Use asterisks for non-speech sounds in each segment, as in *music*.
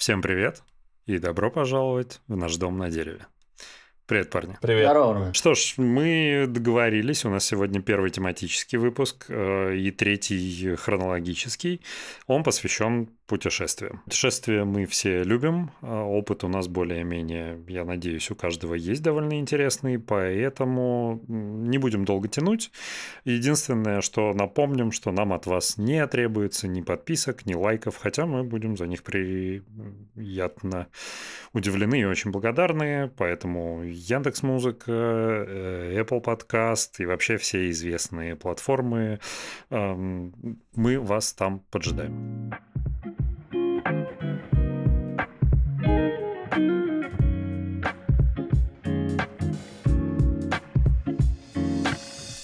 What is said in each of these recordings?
Всем привет и добро пожаловать в наш дом на дереве. Привет, парни. Привет. Здорово. Что ж, мы договорились, у нас сегодня первый тематический выпуск э, и третий хронологический. Он посвящен путешествиям. Путешествия мы все любим, а опыт у нас более-менее, я надеюсь, у каждого есть довольно интересный, поэтому не будем долго тянуть. Единственное, что напомним, что нам от вас не требуется ни подписок, ни лайков, хотя мы будем за них приятно удивлены и очень благодарны, поэтому Яндекс Музыка, э, Apple Podcast и вообще все известные платформы, мы вас там поджидаем.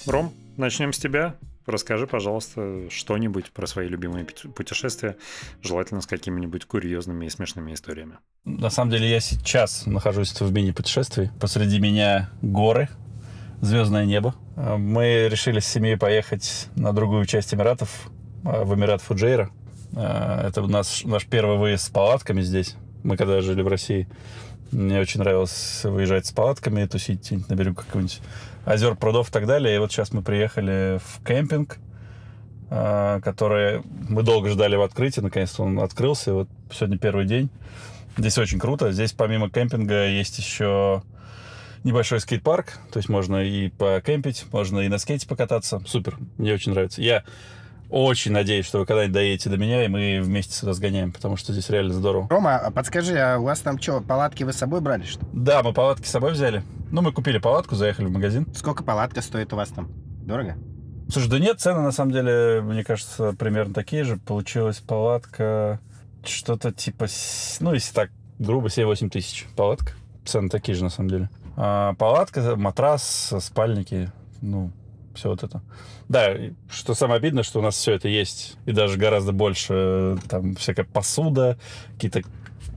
Ром, начнем с тебя. Расскажи, пожалуйста, что-нибудь про свои любимые путешествия, желательно с какими-нибудь курьезными и смешными историями. На самом деле я сейчас нахожусь в мини-путешествии. Посреди меня горы, звездное небо. Мы решили с семьей поехать на другую часть Эмиратов, в Эмират Фуджейра. Это у нас наш первый выезд с палатками здесь. Мы когда жили в России, мне очень нравилось выезжать с палатками, тусить на берегу какого-нибудь озер, прудов и так далее. И вот сейчас мы приехали в кемпинг, а, который мы долго ждали в открытии. Наконец-то он открылся. И вот сегодня первый день. Здесь очень круто. Здесь помимо кемпинга есть еще небольшой скейт-парк. То есть можно и покемпить, можно и на скейте покататься. Супер. Мне очень нравится. Я очень надеюсь, что вы когда-нибудь доедете до меня, и мы вместе сюда сгоняем, потому что здесь реально здорово. Рома, а подскажи, а у вас там что, палатки вы с собой брали, что Да, мы палатки с собой взяли. Ну, мы купили палатку, заехали в магазин. Сколько палатка стоит у вас там? Дорого? Слушай, да нет, цены на самом деле, мне кажется, примерно такие же. Получилась палатка что-то типа, ну, если так грубо, 7-8 тысяч палатка. Цены такие же, на самом деле. А палатка, матрас, спальники, ну, все вот это. Да, что самое обидное, что у нас все это есть, и даже гораздо больше, там, всякая посуда, какие-то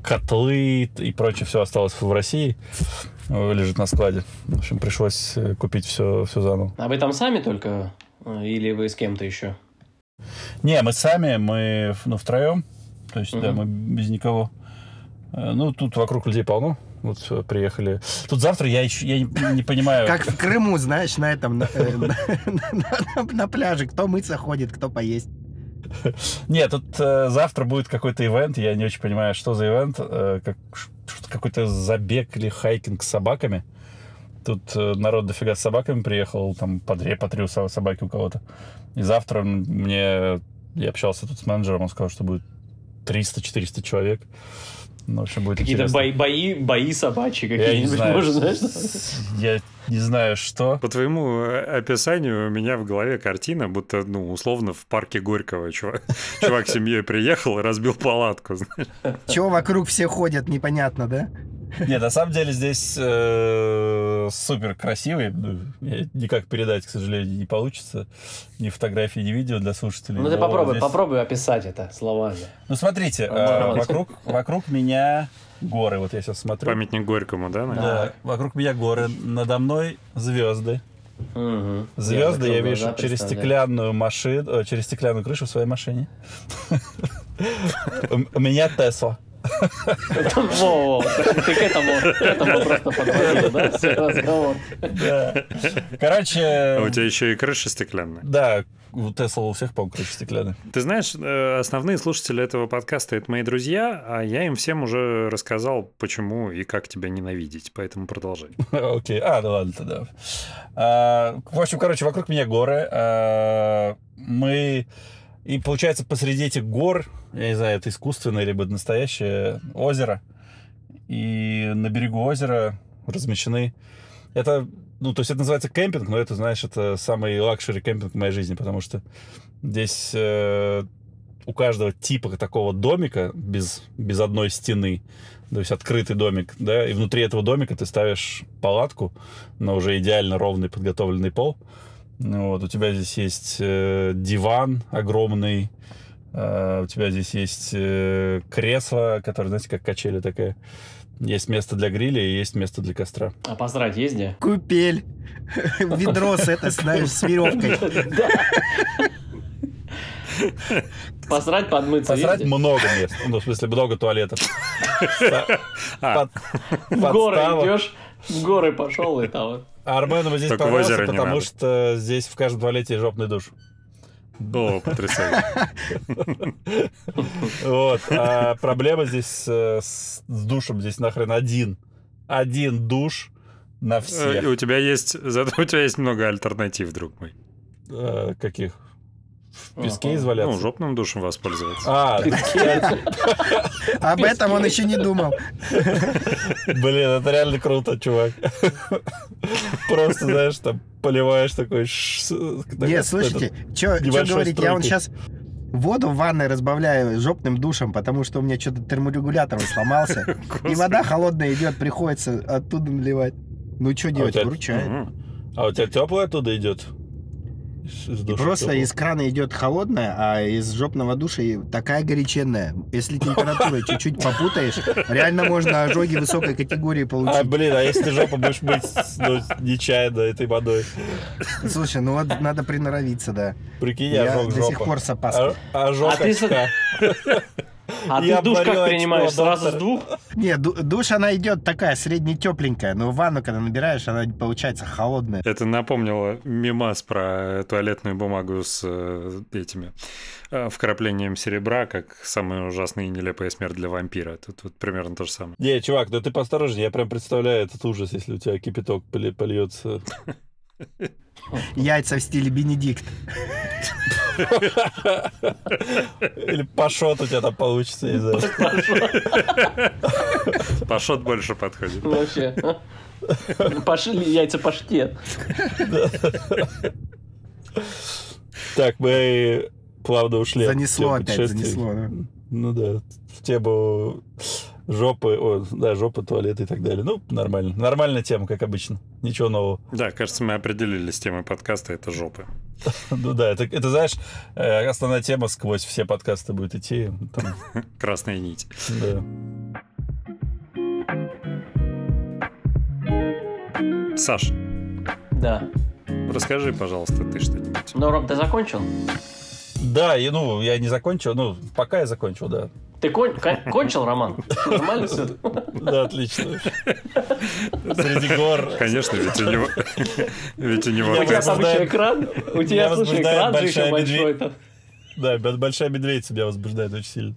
котлы и прочее все осталось в России, лежит на складе. В общем, пришлось э, купить все, все заново. А вы там сами только? Или вы с кем-то еще? Не, мы сами, мы ну, втроем. То есть, угу. да, мы без никого. Э, ну, тут вокруг людей полно. Вот приехали. Тут завтра я еще я не, не понимаю. Как в Крыму, знаешь, на этом на, э, на, на, на пляже, кто мыться ходит, кто поесть. Нет, тут э, завтра будет какой-то ивент, я не очень понимаю, что за ивент, э, как, какой-то забег или хайкинг с собаками. Тут э, народ дофига с собаками приехал, там по две, по три собаки у кого-то. И завтра мне, я общался тут с менеджером, он сказал, что будет 300-400 человек. Ну, в общем, будет Какие-то бои, бои, бои собачьи какие-нибудь, может, знаешь? Я не знаю, что. По твоему описанию у меня в голове картина, будто, ну, условно, в парке Горького чувак, *laughs* чувак с семьей приехал и разбил палатку, знаешь. Чего вокруг все ходят, непонятно, да? Нет, на самом деле здесь э, супер красивый. Ну, никак передать, к сожалению, не получится. Ни фотографии, ни видео для слушателей. Ну ты попробуй, здесь... попробуй описать это словами. Ну смотрите, э, вокруг, вокруг меня горы. Вот я сейчас смотрю. Памятник Горькому, да? Наверное? Да. Вокруг меня горы. Надо мной звезды. Угу. Звезды я, я вижу через стеклянную машину, э, через стеклянную крышу в своей машине. *laughs* У меня Тесла. Во, ты к этому, к этому просто подводил, да, разговор. Да. Короче... А у тебя еще и крыша стеклянная. Да, у Тесла у всех, по-моему, крыша стеклянная. Ты знаешь, э, основные слушатели этого подкаста — это мои друзья, а я им всем уже рассказал, почему и как тебя ненавидеть, поэтому продолжай. *laughs* Окей, а, ну ладно тогда. А, в общем, короче, вокруг меня горы. А, мы и получается, посреди этих гор, я не знаю, это искусственное либо настоящее озеро, и на берегу озера размещены... Это, ну, то есть это называется кемпинг, но это, знаешь, это самый luxury кемпинг в моей жизни, потому что здесь э, у каждого типа такого домика без, без одной стены, то есть открытый домик, да, и внутри этого домика ты ставишь палатку на уже идеально ровный подготовленный пол, вот, у тебя здесь есть э, диван огромный, э, у тебя здесь есть э, кресло, которое, знаете, как качели такая. Есть место для гриля и есть место для костра. А посрать есть где? Купель. *laughs* Ведро с, это, знаешь, с веревкой. Посрать, подмыться. Посрать ездить? много мест. Ну, в смысле, много туалетов. *laughs* А. В горы идешь, в горы пошел и там вот. Армену здесь Только понравился, потому что здесь в каждом туалете жопный душ. О, потрясающе. *laughs* Вот. А проблема здесь э, с душем. Здесь нахрен один. Один душ на Э, всех. У тебя есть, *laughs* зато у тебя есть много альтернатив, друг мой. Э, Каких? В песке Ага. Ну, изваляться? жопным душем воспользоваться. А, *laughs* Об этом он еще не думал. блин, это реально круто, чувак. Просто, знаешь, там поливаешь такой... Нет, слушайте, что говорить, я он сейчас воду в ванной разбавляю жопным душем, потому что у меня что-то терморегулятор сломался. *laughs* И вода холодная идет, приходится оттуда наливать. Ну что делать, выручает. А у тебя теплое оттуда идет? И душа Просто тёплое? из крана идет холодная, а из жопного душа и такая горяченная. Если температуру чуть-чуть попутаешь, реально можно ожоги высокой категории А, получить. блин, а если ты жопу будешь мыть ну, нечаянно этой водой? Слушай, ну вот надо приноровиться, да. Прикинь, Я ожог до сих жопа. пор с опаской. А- Ожог А ты с-. *laughs* А Я ты душ как принимаешь? Сразу с доктор. двух? Не, ду- душ она идет такая среднетепленькая, но ванну, когда набираешь, она получается холодная. Это напомнило мимас про туалетную бумагу с э, этими э, вкраплением серебра, как самая ужасная и нелепая смерть для вампира. Тут вот примерно то же самое. Не, чувак, да ты поосторожнее, я прям представляю этот ужас, если у тебя кипяток польется. *laughs* *laughs* Яйца в стиле Бенедикт. Или пашот у тебя там получится, не знаю. Пашот больше подходит. Вообще. Пошли яйца паштет. Так, мы плавно ушли. Занесло опять, занесло. да. Ну да, в тему жопы, о, да, жопы, туалеты и так далее. Ну, нормально. Нормальная тема, как обычно. Ничего нового. Да, кажется, мы определились с темой подкаста, это жопы. *laughs* Ну да, это, это знаешь, э, основная тема сквозь все подкасты будет идти. *laughs* Красная нить. да. Саш, Да. расскажи, пожалуйста, ты что-нибудь. Ну, Ром, ты закончил? Да, и, ну, я не закончил, ну, пока я закончил, да. Ты кон- кон- кончил, Роман? Нормально все? Да, отлично. Среди гор. Конечно, ведь у него... Ведь у него... Я У тебя там еще экран? У тебя, слушай, экран же еще большой. медведь- там. Да, большая медведица меня возбуждает очень сильно.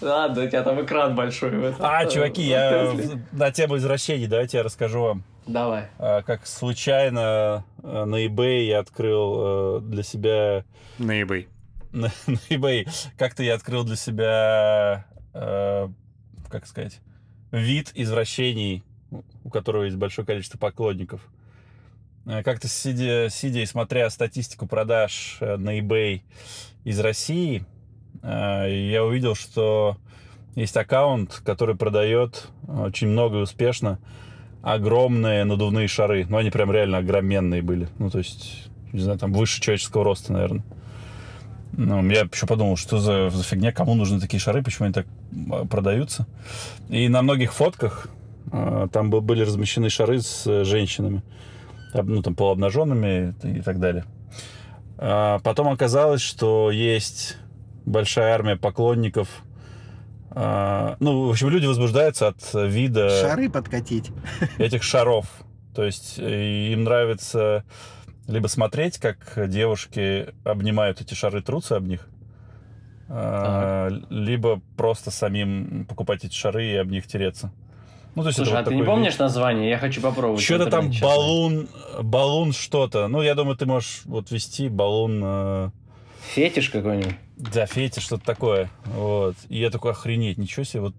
Ладно, у тебя там экран большой. А, чуваки, я на тему извращений, давайте я расскажу вам. Давай. А, Как случайно э, на eBay я открыл э, для себя... На eBay. *laughs* На на eBay как-то я открыл для себя, э, как сказать, вид извращений, у которого есть большое количество поклонников. Как-то сидя, сидя и смотря статистику продаж на eBay из России, э, я увидел, что есть аккаунт, который продает очень много и успешно огромные надувные шары. Ну, они прям реально огроменные были. Ну, то есть, не знаю, там выше человеческого роста, наверное. Ну, я еще подумал, что за, за фигня, кому нужны такие шары, почему они так а, продаются. И на многих фотках а, там был- были размещены шары с э, женщинами, ну, там, полуобнаженными и так далее. А потом оказалось, что есть большая армия поклонников. А, ну, в общем, люди возбуждаются от вида Шары подкатить. *laughs* этих шаров. То есть э, им нравится либо смотреть, как девушки обнимают эти шары, трутся об них, а, либо просто самим покупать эти шары и об них тереться. Ну, то есть Слушай, это а вот ты не помнишь название? Я хочу попробовать. Что-то там сейчас баллон, баллон что-то. Ну, я думаю, ты можешь вот вести баллон, э. Фетиш какой-нибудь? Да, фети, что-то такое. Вот. И я такой, охренеть, ничего себе. Вот.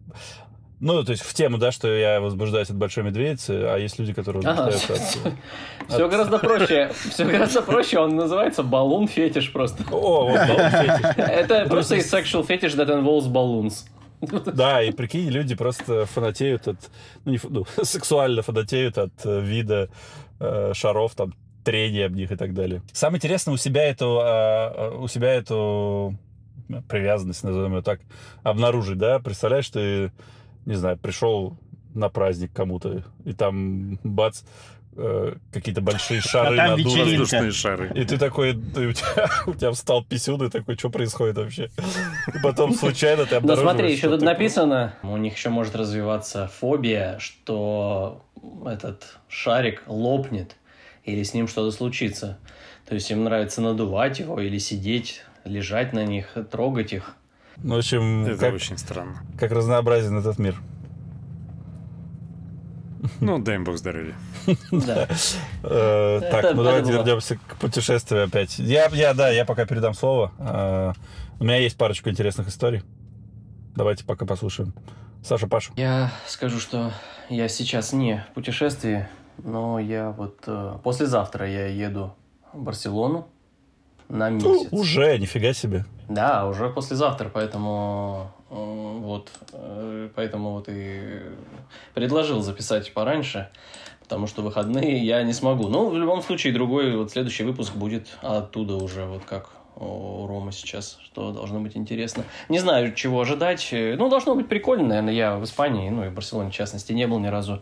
Ну, то есть в тему, да, что я возбуждаюсь от большой медведицы, а есть люди, которые Ага. возбуждаются от... *laughs* Все гораздо проще. Все гораздо проще. Он называется баллон фетиш просто. О, вот баллон фетиш. *laughs* Это просто sexual fetish that involves balloons. Да, и прикинь, люди просто фанатеют от... Ну, не, ну, *laughs* сексуально фанатеют от э, вида э, шаров, там, трения об них и так далее. Самое интересное, у себя эту, а, а, у себя эту привязанность, назовем ее так, обнаружить, да? Представляешь, ты, не знаю, пришел на праздник кому-то, и там, бац, э, какие-то большие шары там надуты. вечеринка. Воздушные шары. И ты такой, ты- у, тебя, *laughs* у тебя встал писюн, и такой, что происходит вообще? И потом случайно ты Но обнаруживаешь, смотри, еще тут написано, у них еще может развиваться фобия, что этот шарик лопнет или с ним что-то случится. То есть им нравится надувать его или сидеть, лежать на них, трогать их. Ну, в общем, Это как, очень странно. как разнообразен этот мир. Ну, дай им бог здоровья. Да. *laughs* Э, Так, ну давайте вернемся к путешествию опять. Я, я, да, я пока передам слово. Э, У меня есть парочку интересных историй. Давайте пока послушаем. Саша, Паша. Я скажу, что я сейчас не в путешествии, но я вот э, послезавтра я еду в Барселону на месяц. Уже, нифига себе. Да, уже послезавтра, поэтому э, вот, э, поэтому вот и предложил записать пораньше, потому что выходные я не смогу. Ну, в любом случае, другой вот следующий выпуск будет оттуда уже, вот как у Ромы сейчас, что должно быть интересно. Не знаю, чего ожидать. Ну, должно быть прикольно, наверное. Я в Испании, ну и в Барселоне, в частности, не был ни разу.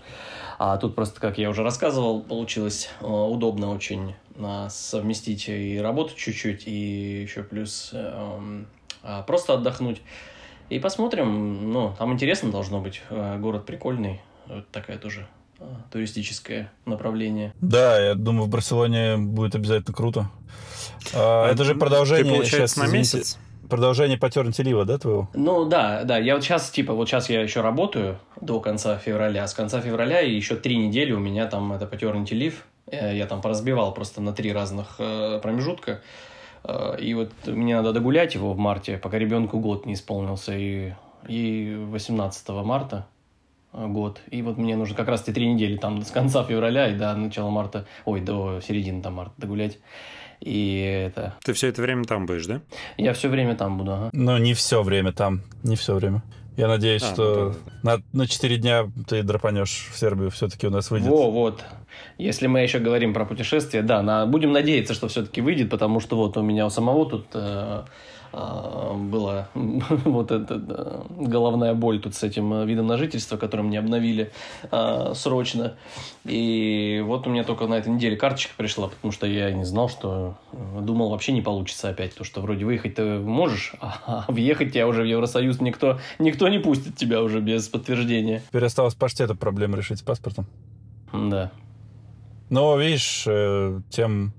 А тут просто, как я уже рассказывал, получилось э, удобно очень э, совместить и работать чуть-чуть, и еще плюс эм, а, просто отдохнуть. И посмотрим, ну, там интересно должно быть. Э, Город прикольный, вот такая тоже туристическое направление. Да, я думаю, в Барселоне будет обязательно круто. А, это же продолжение... Ты, получается, щас, на извините, месяц? Продолжение Pattern Лива, да, твоего? Ну да, да, я вот сейчас, типа, вот сейчас я еще работаю до конца февраля, а с конца февраля и еще три недели у меня там это paternity leave, Э, я там поразбивал просто на три разных э, промежутка, Э, и вот мне надо догулять его в марте, пока ребенку год не исполнился, и, и 18 марта год, и вот мне нужно как раз эти три недели там с конца февраля и до начала марта, ой, до середины там марта догулять, и это, Ты все это время там будешь, да? я все время там буду, ага. Но не все время там, не все время. Я надеюсь, А, что ну на, на 4 дня ты драпанешь в Сербию, все-таки у нас выйдет. Во, вот. Если мы еще говорим про путешествие, да, на, будем надеяться, что все-таки выйдет, потому что вот у меня у самого тут э, э, была *laughs* вот эта головная боль тут с этим э, видом на жительство, который мне обновили э, срочно. И вот у меня только на этой неделе карточка пришла, потому что я не знал, что э, думал вообще не получится опять, то что вроде выехать ты можешь, *laughs* а въехать тебя уже в Евросоюз никто, никто не пустит тебя уже без подтверждения. Теперь осталось паштету проблему решить с паспортом. Да. Но, видишь, э, тем,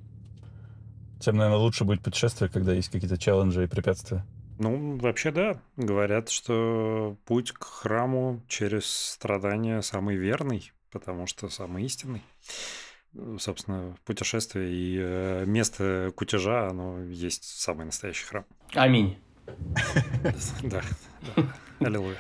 тем, наверное, лучше будет путешествие, когда есть какие-то челленджи и препятствия. Ну, вообще да. Говорят, что путь к храму через страдания самый верный, потому что самый истинный. Собственно, путешествие и э, место кутежа, оно есть самый настоящий храм. Аминь. *laughs* Да, да. Аллилуйя.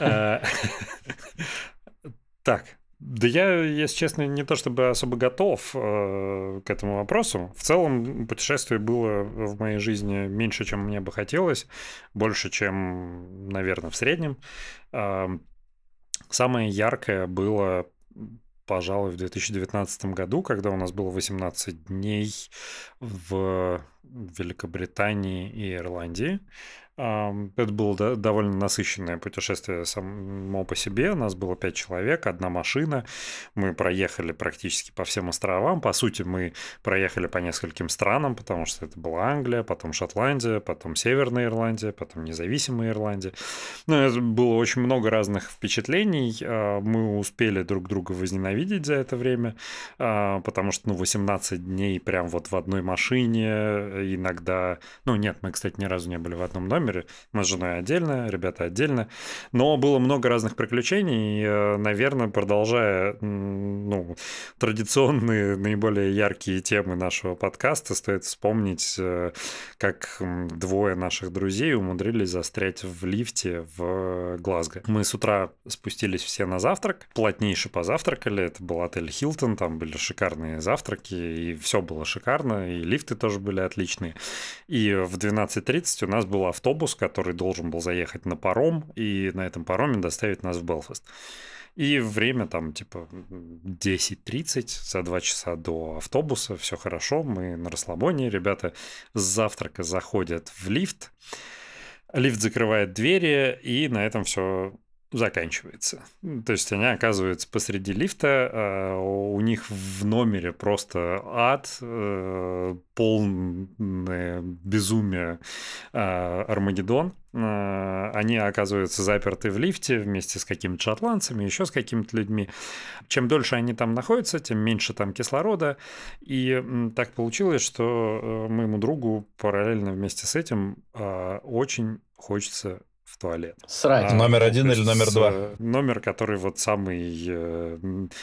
Э, *laughs* Так, да я, если честно, не то чтобы особо готов э, к этому вопросу. В целом, путешествий было в моей жизни меньше, чем мне бы хотелось, больше, чем, наверное, в среднем. Э, Самое яркое было, пожалуй, в 2019 году, когда у нас было 18 дней в Великобритании и Ирландии. Это было до- довольно насыщенное путешествие само по себе. Нас было пять человек, одна машина. Мы проехали практически по всем островам. По сути, мы проехали по нескольким странам, потому что это была Англия, потом Шотландия, потом Северная Ирландия, потом независимая Ирландия. Ну, это было очень много разных впечатлений. А, Мы успели друг друга возненавидеть за это время, а, потому что, ну, 18 дней прям вот в одной машине, иногда... Ну, нет, мы, кстати, ни разу не были в одном номере. Мы с женой отдельно, ребята отдельно. Но было много разных приключений. и, э, Наверное, продолжая, ну, традиционные, наиболее яркие темы нашего подкаста, стоит вспомнить, э, как двое наших друзей умудрились застрять в лифте в Глазго. Мы с утра спустились все на завтрак, плотнейше позавтракали. Это был отель Хилтон, там были шикарные завтраки, и все было шикарно, и лифты тоже были отличные. И в 12.30 у нас был автобус, который должен был заехать на паром, и на этом пароме доставить нас в Белфаст. И время там типа 10.30, за два часа до автобуса, все хорошо, мы на расслабоне, ребята с завтрака заходят в лифт, лифт закрывает двери, и на этом все заканчивается. То есть они оказываются посреди лифта, а у них в номере просто ад, э, полное безумие а, Армагеддон. А, они оказываются заперты в лифте вместе с какими-то шотландцами, еще с какими-то людьми. Чем дольше они там находятся, тем меньше там кислорода. И так получилось, что э, моему другу параллельно вместе с этим очень хочется в туалет. Срать. А, номер один или номер два? Номер, который вот самый... Э...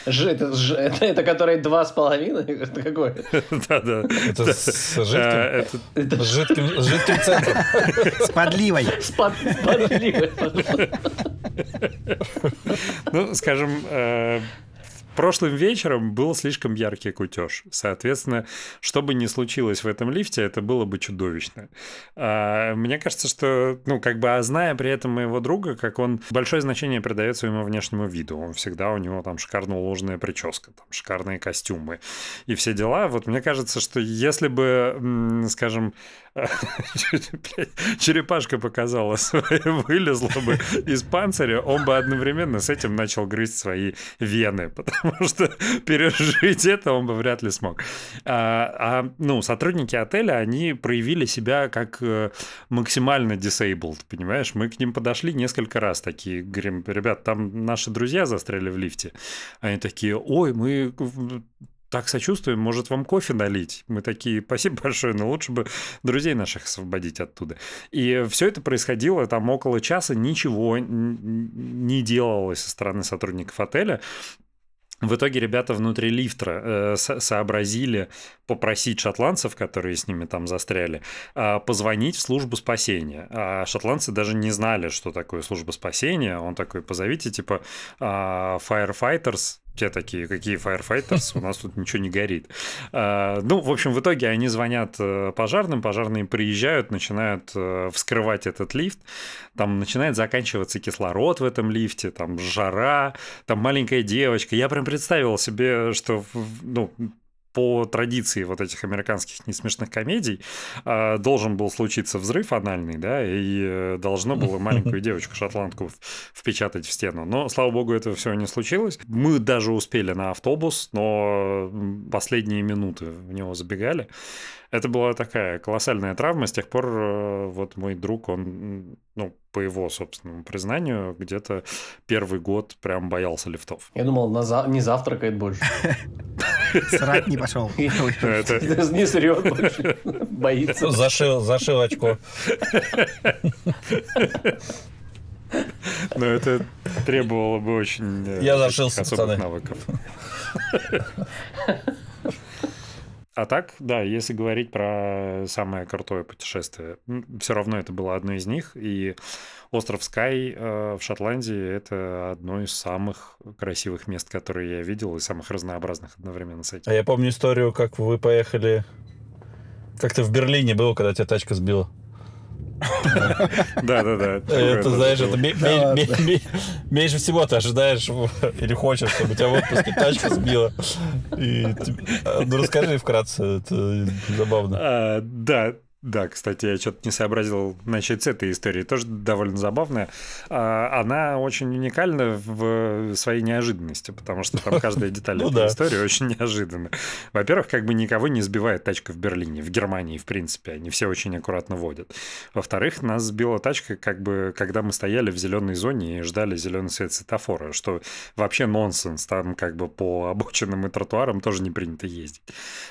Ж, это, ж, это, это который два с половиной? Это какой? *laughs* Да-да. Это с жидким? Это... С жидким, с жидким центром. С подливой. С подливой. Ну, скажем, э, прошлым вечером был слишком яркий кутеж. Соответственно, что бы ни случилось в этом лифте, это было бы чудовищно. А, мне кажется, что, ну, как бы, а зная при этом моего друга, как он большое значение придает своему внешнему виду. Он всегда, у него там шикарно уложенная прическа, там шикарные костюмы и все дела. Вот мне кажется, что если бы, скажем, черепашка показала вылезла бы из панциря, он бы одновременно с этим начал грызть свои вены, потому что пережить это он бы вряд ли смог. А, а ну, сотрудники отеля, они проявили себя как э, максимально disabled, понимаешь? Мы к ним подошли несколько раз такие, говорим, ребят, там наши друзья застряли в лифте. Они такие, ой, мы так сочувствуем, может вам кофе налить? Мы такие, спасибо большое, но лучше бы друзей наших освободить оттуда. И все это происходило там около часа, ничего не делалось со стороны сотрудников отеля. В итоге ребята внутри лифта э, сообразили попросить шотландцев, которые с ними там застряли, э, позвонить в службу спасения. А шотландцы даже не знали, что такое служба спасения. Он такой, позовите типа э, firefighters, те такие, какие firefighters, у нас тут ничего не горит. А, ну, в общем, в итоге они звонят э, пожарным, пожарные приезжают, начинают э, вскрывать этот лифт, там начинает заканчиваться кислород в этом лифте, там жара, там маленькая девочка. Я прям представил себе, что, ну, по традиции вот этих американских несмешных комедий э, должен был случиться взрыв анальный, да, и э, должно было маленькую девочку-шотландку впечатать в стену. Но, слава богу, этого всего не случилось. Мы даже успели на автобус, но последние минуты в него забегали. Это была такая колоссальная травма. С тех пор э, вот мой друг, он, ну, по его собственному признанию, где-то первый год прям боялся лифтов. Я думал, на за... не завтракает больше. Срать не пошел. *laughs* Не срет больше. Боится. Зашил, зашил очко. Но это требовало бы очень э, Я зашился, особых навыков. А так, да, если говорить про самое крутое путешествие, все равно это было одно из них. И остров Скай э, в Шотландии – это одно из самых красивых мест, которые я видел, и самых разнообразных одновременно с этим. А я помню историю, как вы поехали... Как ты в Берлине был, когда тебя тачка сбила. Да, да, да. Это, знаешь, это меньше всего ты ожидаешь или хочешь, чтобы тебя в отпуске тачка сбила. Ну, расскажи вкратце, это забавно. А, да, да, кстати, я что-то не сообразил начать с этой истории. Тоже довольно забавная. А, она очень уникальна в своей неожиданности, потому что там каждая деталь *laughs* ну этой истории очень неожиданна. Во-первых, как бы никого не сбивает тачка в Берлине, в Германии, в принципе. Они все очень аккуратно водят. Во-вторых, нас сбила тачка, как бы, когда мы стояли в зеленой зоне и ждали зеленый свет светофора, что вообще нонсенс. Там как бы по обочинам и тротуарам тоже не принято ездить.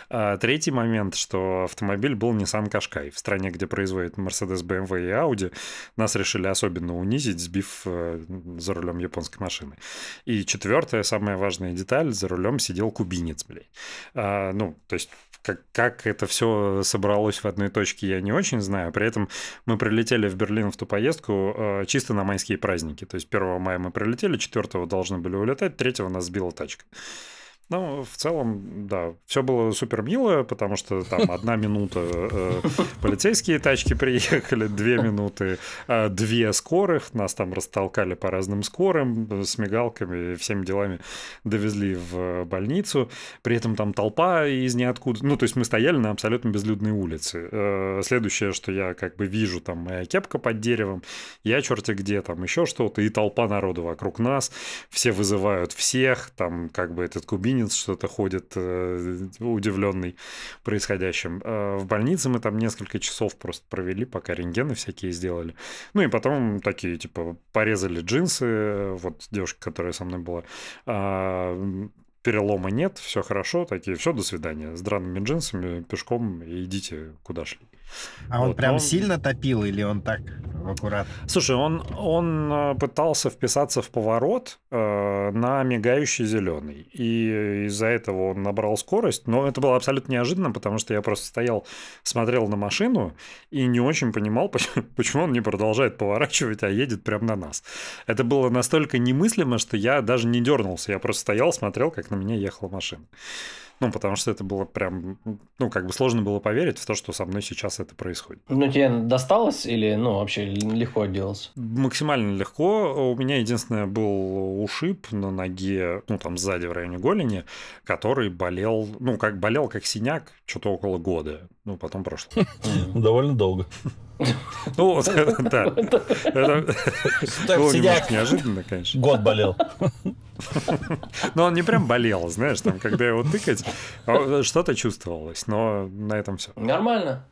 А третий момент, что автомобиль был Nissan Qashqai в стране, где производят Mercedes, BMW и Audi, нас решили особенно унизить, сбив э, за рулем японской машины. И четвертая, самая важная деталь, за рулем сидел кубинец, блядь. А, ну, то есть как, как это все собралось в одной точке, я не очень знаю. При этом мы прилетели в Берлин в ту поездку э, чисто на майские праздники. То есть 1 мая мы прилетели, 4 должны были улетать, 3 нас сбила тачка. Ну, в целом, да, все было супер мило, потому что там *laughs* одна минута э, полицейские тачки приехали, две минуты, э, две скорых, нас там растолкали по разным скорым э, с мигалками, всеми делами довезли в больницу. При этом там толпа из ниоткуда. Ну, то есть мы стояли на абсолютно безлюдной улице. Э, следующее, что я как бы вижу, там моя кепка под деревом, я черти где, там еще что-то, и толпа народу вокруг нас, все вызывают всех, там как бы этот кубинец что-то ходит э, удивленный происходящим. Э, в больнице мы там несколько часов просто провели, пока рентгены всякие сделали. Ну и потом такие, типа, порезали джинсы, вот девушка, которая со мной была, а, перелома нет, все хорошо, такие, все, до свидания. С драными джинсами, пешком идите, куда шли. А он Вот, прям он- сильно топил или он так аккуратно? Слушай, он, он э, пытался вписаться в поворот э, на мигающий зеленый. И из-за этого он набрал скорость. Но это было абсолютно неожиданно, потому что я просто стоял, смотрел на машину и не очень понимал, *laughs* почему, почему он не продолжает поворачивать, а едет прямо на нас. Это было настолько немыслимо, что я даже не дернулся. Я просто стоял, смотрел, как на меня ехала машина. Ну, потому что это было прям, ну, как бы сложно было поверить в то, что со мной сейчас это происходит. Ну, тебе досталось или, ну, вообще легко отделался? Максимально легко. У меня единственное был ушиб на ноге, ну там сзади в районе голени, который болел, ну как болел как синяк, что-то около года. Ну потом прошло. *laughs* Ну, довольно долго. *laughs* Ну вот, *laughs* да. Это Так, было немножко неожиданно, конечно. Год болел. Но он не прям болел, знаешь, там, когда его тыкать, а, что-то чувствовалось, но на этом все. Нормально.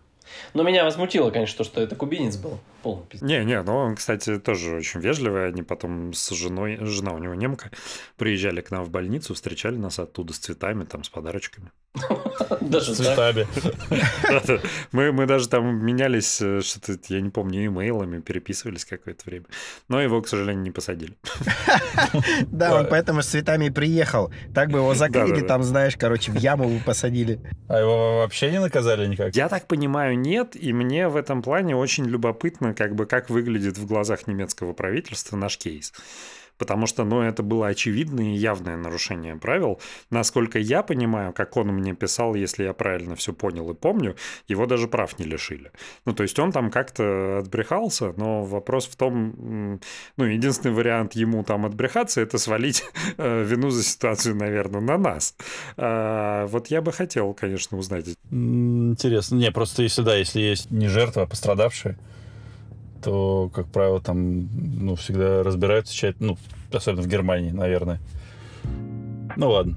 Но меня возмутило, конечно, то, что это кубинец был. Полный пиздец. Не-не, но он, кстати, тоже очень вежливый. Они потом с женой, жена у него немка, приезжали к нам в больницу, встречали нас оттуда с цветами, там, с подарочками. *laughs* Даже цветами. *laughs* Мы, мы даже там менялись, э, что-то, я не помню, имейлами, переписывались какое-то время. Но его, к сожалению, не посадили. *laughs* Да, он поэтому с цветами и приехал. Так бы его закрыли, там, знаешь, короче, в яму бы посадили. А его вообще не наказали никак? Я так понимаю, нет, и мне в этом плане очень любопытно, как бы, как выглядит в глазах немецкого правительства наш кейс. Потому что, ну, это было очевидное и явное нарушение правил. Насколько я понимаю, как он мне писал, если я правильно все понял и помню, его даже прав не лишили. Ну, то есть он там как-то отбрехался, но вопрос в том, ну, единственный вариант ему там отбрехаться, это свалить э, вину за ситуацию, наверное, на нас. А, вот я бы хотел, конечно, узнать Интересно. Не, просто если да, если есть не жертва, а пострадавшие, то, как правило, там ну, всегда разбираются тщательно, ну, особенно в Германии, наверное. Ну ладно.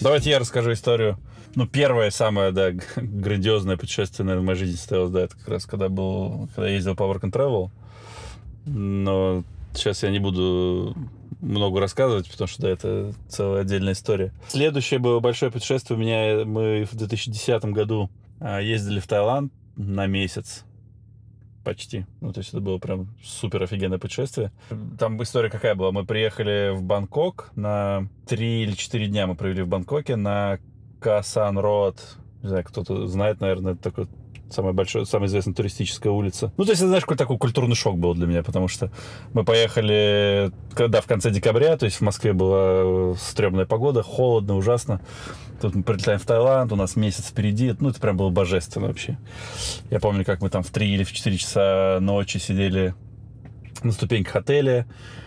Давайте я расскажу историю. Ну, первое, самое, да, грандиозное путешествие, наверное, в моей жизни состоялось, да, это как раз когда был, когда я ездил по Work and Travel. Но сейчас я не буду много рассказывать, потому что, да, это целая отдельная история. Следующее было большое путешествие у меня. Мы в 2010 году а, ездили в Таиланд на месяц. Почти. Ну, то есть это было прям супер офигенное путешествие. Там история какая была? Мы приехали в Бангкок на 3 или 4 дня мы провели в Бангкоке на Касан Роад. Не знаю, кто-то знает, наверное, это такой самая большая, самая известная туристическая улица. Ну, то есть, это, знаешь, какой такой культурный шок был для меня, потому что мы поехали, когда в конце декабря, то есть в Москве была стрёмная погода, холодно, ужасно. Тут мы прилетаем в Таиланд, у нас месяц впереди. Ну, это прям было божественно вообще. Я помню, как мы там в 3 или в 4 часа ночи сидели на ступеньках отеля, э,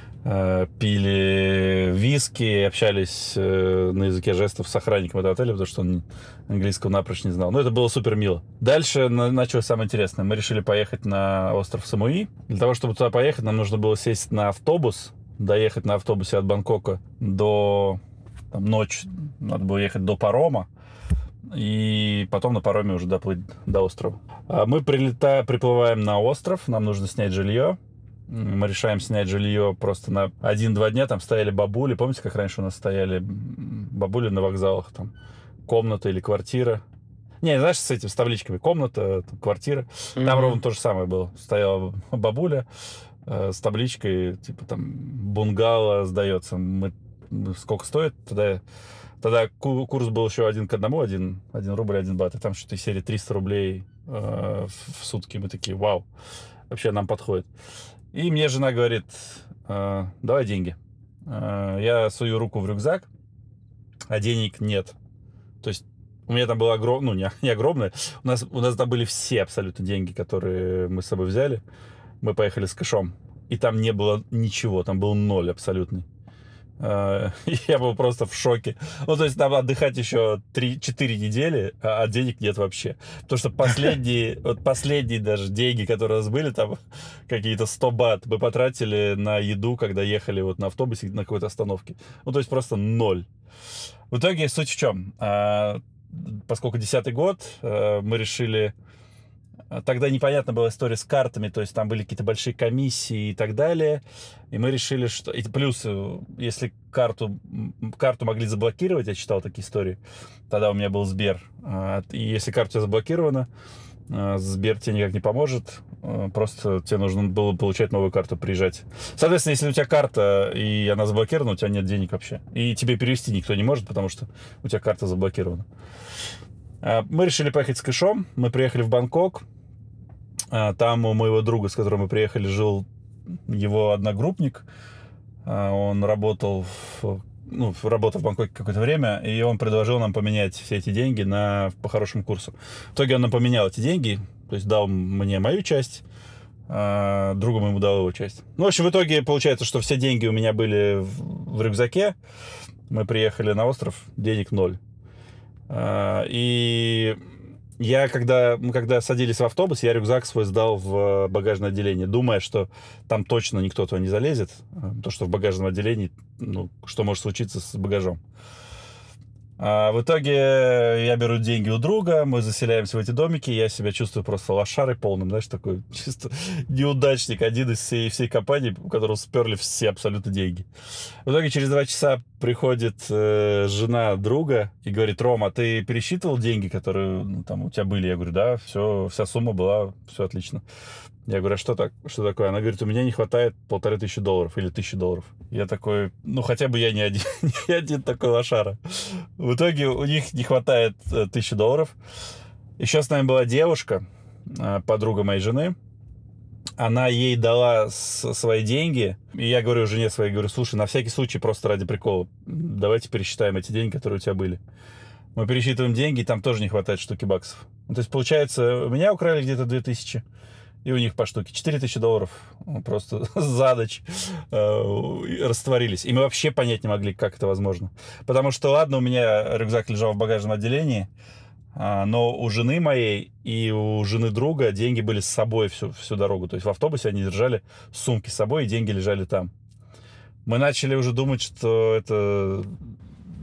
пили виски, общались э, на языке жестов с охранником этого отеля, потому что он английского напрочь не знал. Ну, это было супер мило. Дальше на- началось самое интересное. Мы решили поехать на остров Самуи. Для того, чтобы туда поехать, нам нужно было сесть на автобус, доехать на автобусе от Бангкока до там, ночь. Надо было ехать до парома. И потом на пароме уже доплыть до острова. А Мы прилета... приплываем на остров, нам нужно снять жилье. Мы решаем снять жилье просто на один-два дня. Там стояли бабули. Помните, как раньше у нас стояли бабули на вокзалах? Там комната или квартира. Не, знаешь, с этим, с табличками. Комната, там, квартира. Там Мгм. ровно то же самое было. Стояла бабуля э, с табличкой, типа там бунгало сдается. Мы, мы- сколько стоит? Тогда Тогда ку- курс был еще один к одному, один, один рубль, один бат. И там что-то из серии 300 рублей э, в сутки. Мы такие, вау, вообще нам подходит. И мне жена говорит, э, давай деньги. Э, я сую руку в рюкзак, а денег нет. То есть у меня там было огромное, ну не, не огромное, у нас, у нас там были все абсолютно деньги, которые мы с собой взяли. Мы поехали с кэшом, и там не было ничего, там был ноль абсолютный. Э, *laughs* Я был просто в шоке. Ну, то есть там отдыхать еще 3-4 недели, а а денег нет вообще. Потому что последние, *laughs* вот последние даже деньги, которые у нас были, там какие-то 100 бат, мы потратили на еду, когда ехали вот на автобусе на какой-то остановке. Ну, то есть просто ноль. В итоге суть в чем? А, Поскольку десятый год, э, мы решили... а, Тогда непонятна была история с картами, то есть там были какие-то большие комиссии и так далее. И мы решили, что... И плюс, э, если карту, карту могли заблокировать, я читал такие истории, тогда у меня был Сбер. А, И если карта тебя заблокирована, э, Сбер тебе никак не поможет. Э, Просто тебе нужно было получать новую карту, приезжать. Соответственно, если у тебя карта и она заблокирована, у тебя нет денег вообще. И тебе перевести никто не может, потому что у тебя карта заблокирована. А, Мы решили поехать с кэшом. Мы приехали в Бангкок. А, Там у моего друга, с которым мы приехали, жил его одногруппник. А, Он работал в, ну, работал в Бангкоке какое-то время, и он предложил нам поменять все эти деньги на, по хорошему курсу. В итоге он нам поменял эти деньги, то есть дал мне мою часть, а другу моему дал его часть. Ну, в общем, в итоге получается, что все деньги у меня были в, в рюкзаке. Мы приехали на остров, денег ноль. А, И я, когда, мы когда садились в автобус, я рюкзак свой сдал в багажное отделение, думая, что там точно никто туда не залезет. а, То, что в багажном отделении, ну, что может случиться с багажом. А в итоге я беру деньги у друга, мы заселяемся в эти домики, я себя чувствую просто лошарой полным, знаешь, такой *laughs* чисто неудачник, один из всей, всей компании, у которого сперли все абсолютно деньги. В итоге через два часа приходит э, жена друга и говорит, Рома, ты пересчитывал деньги, которые ну, там у тебя были? Я говорю, да, все, вся сумма была, все отлично. Я говорю, а что, так, что такое? Она говорит, у меня не хватает полторы тысячи долларов или тысячи долларов. Я такой, ну хотя бы я не один, *laughs* не один такой лошара. В итоге у них не хватает э, тысячи долларов. Еще с нами была девушка, э, подруга моей жены. Она ей дала свои деньги. И я говорю жене своей, говорю, слушай, на всякий случай, просто ради прикола, давайте пересчитаем эти деньги, которые у тебя были. Мы пересчитываем деньги, и там тоже не хватает штуки баксов. Ну, то есть, получается, у меня украли где-то 2000, и у них по штуке. 4000 долларов просто *laughs* за ночь э, растворились. И мы вообще понять не могли, как это возможно. Потому что, ладно, у меня рюкзак лежал в багажном отделении, а, но у жены моей и у жены друга деньги были с собой всю, всю дорогу. То есть в автобусе они держали сумки с собой, и деньги лежали там. Мы начали уже думать, что это,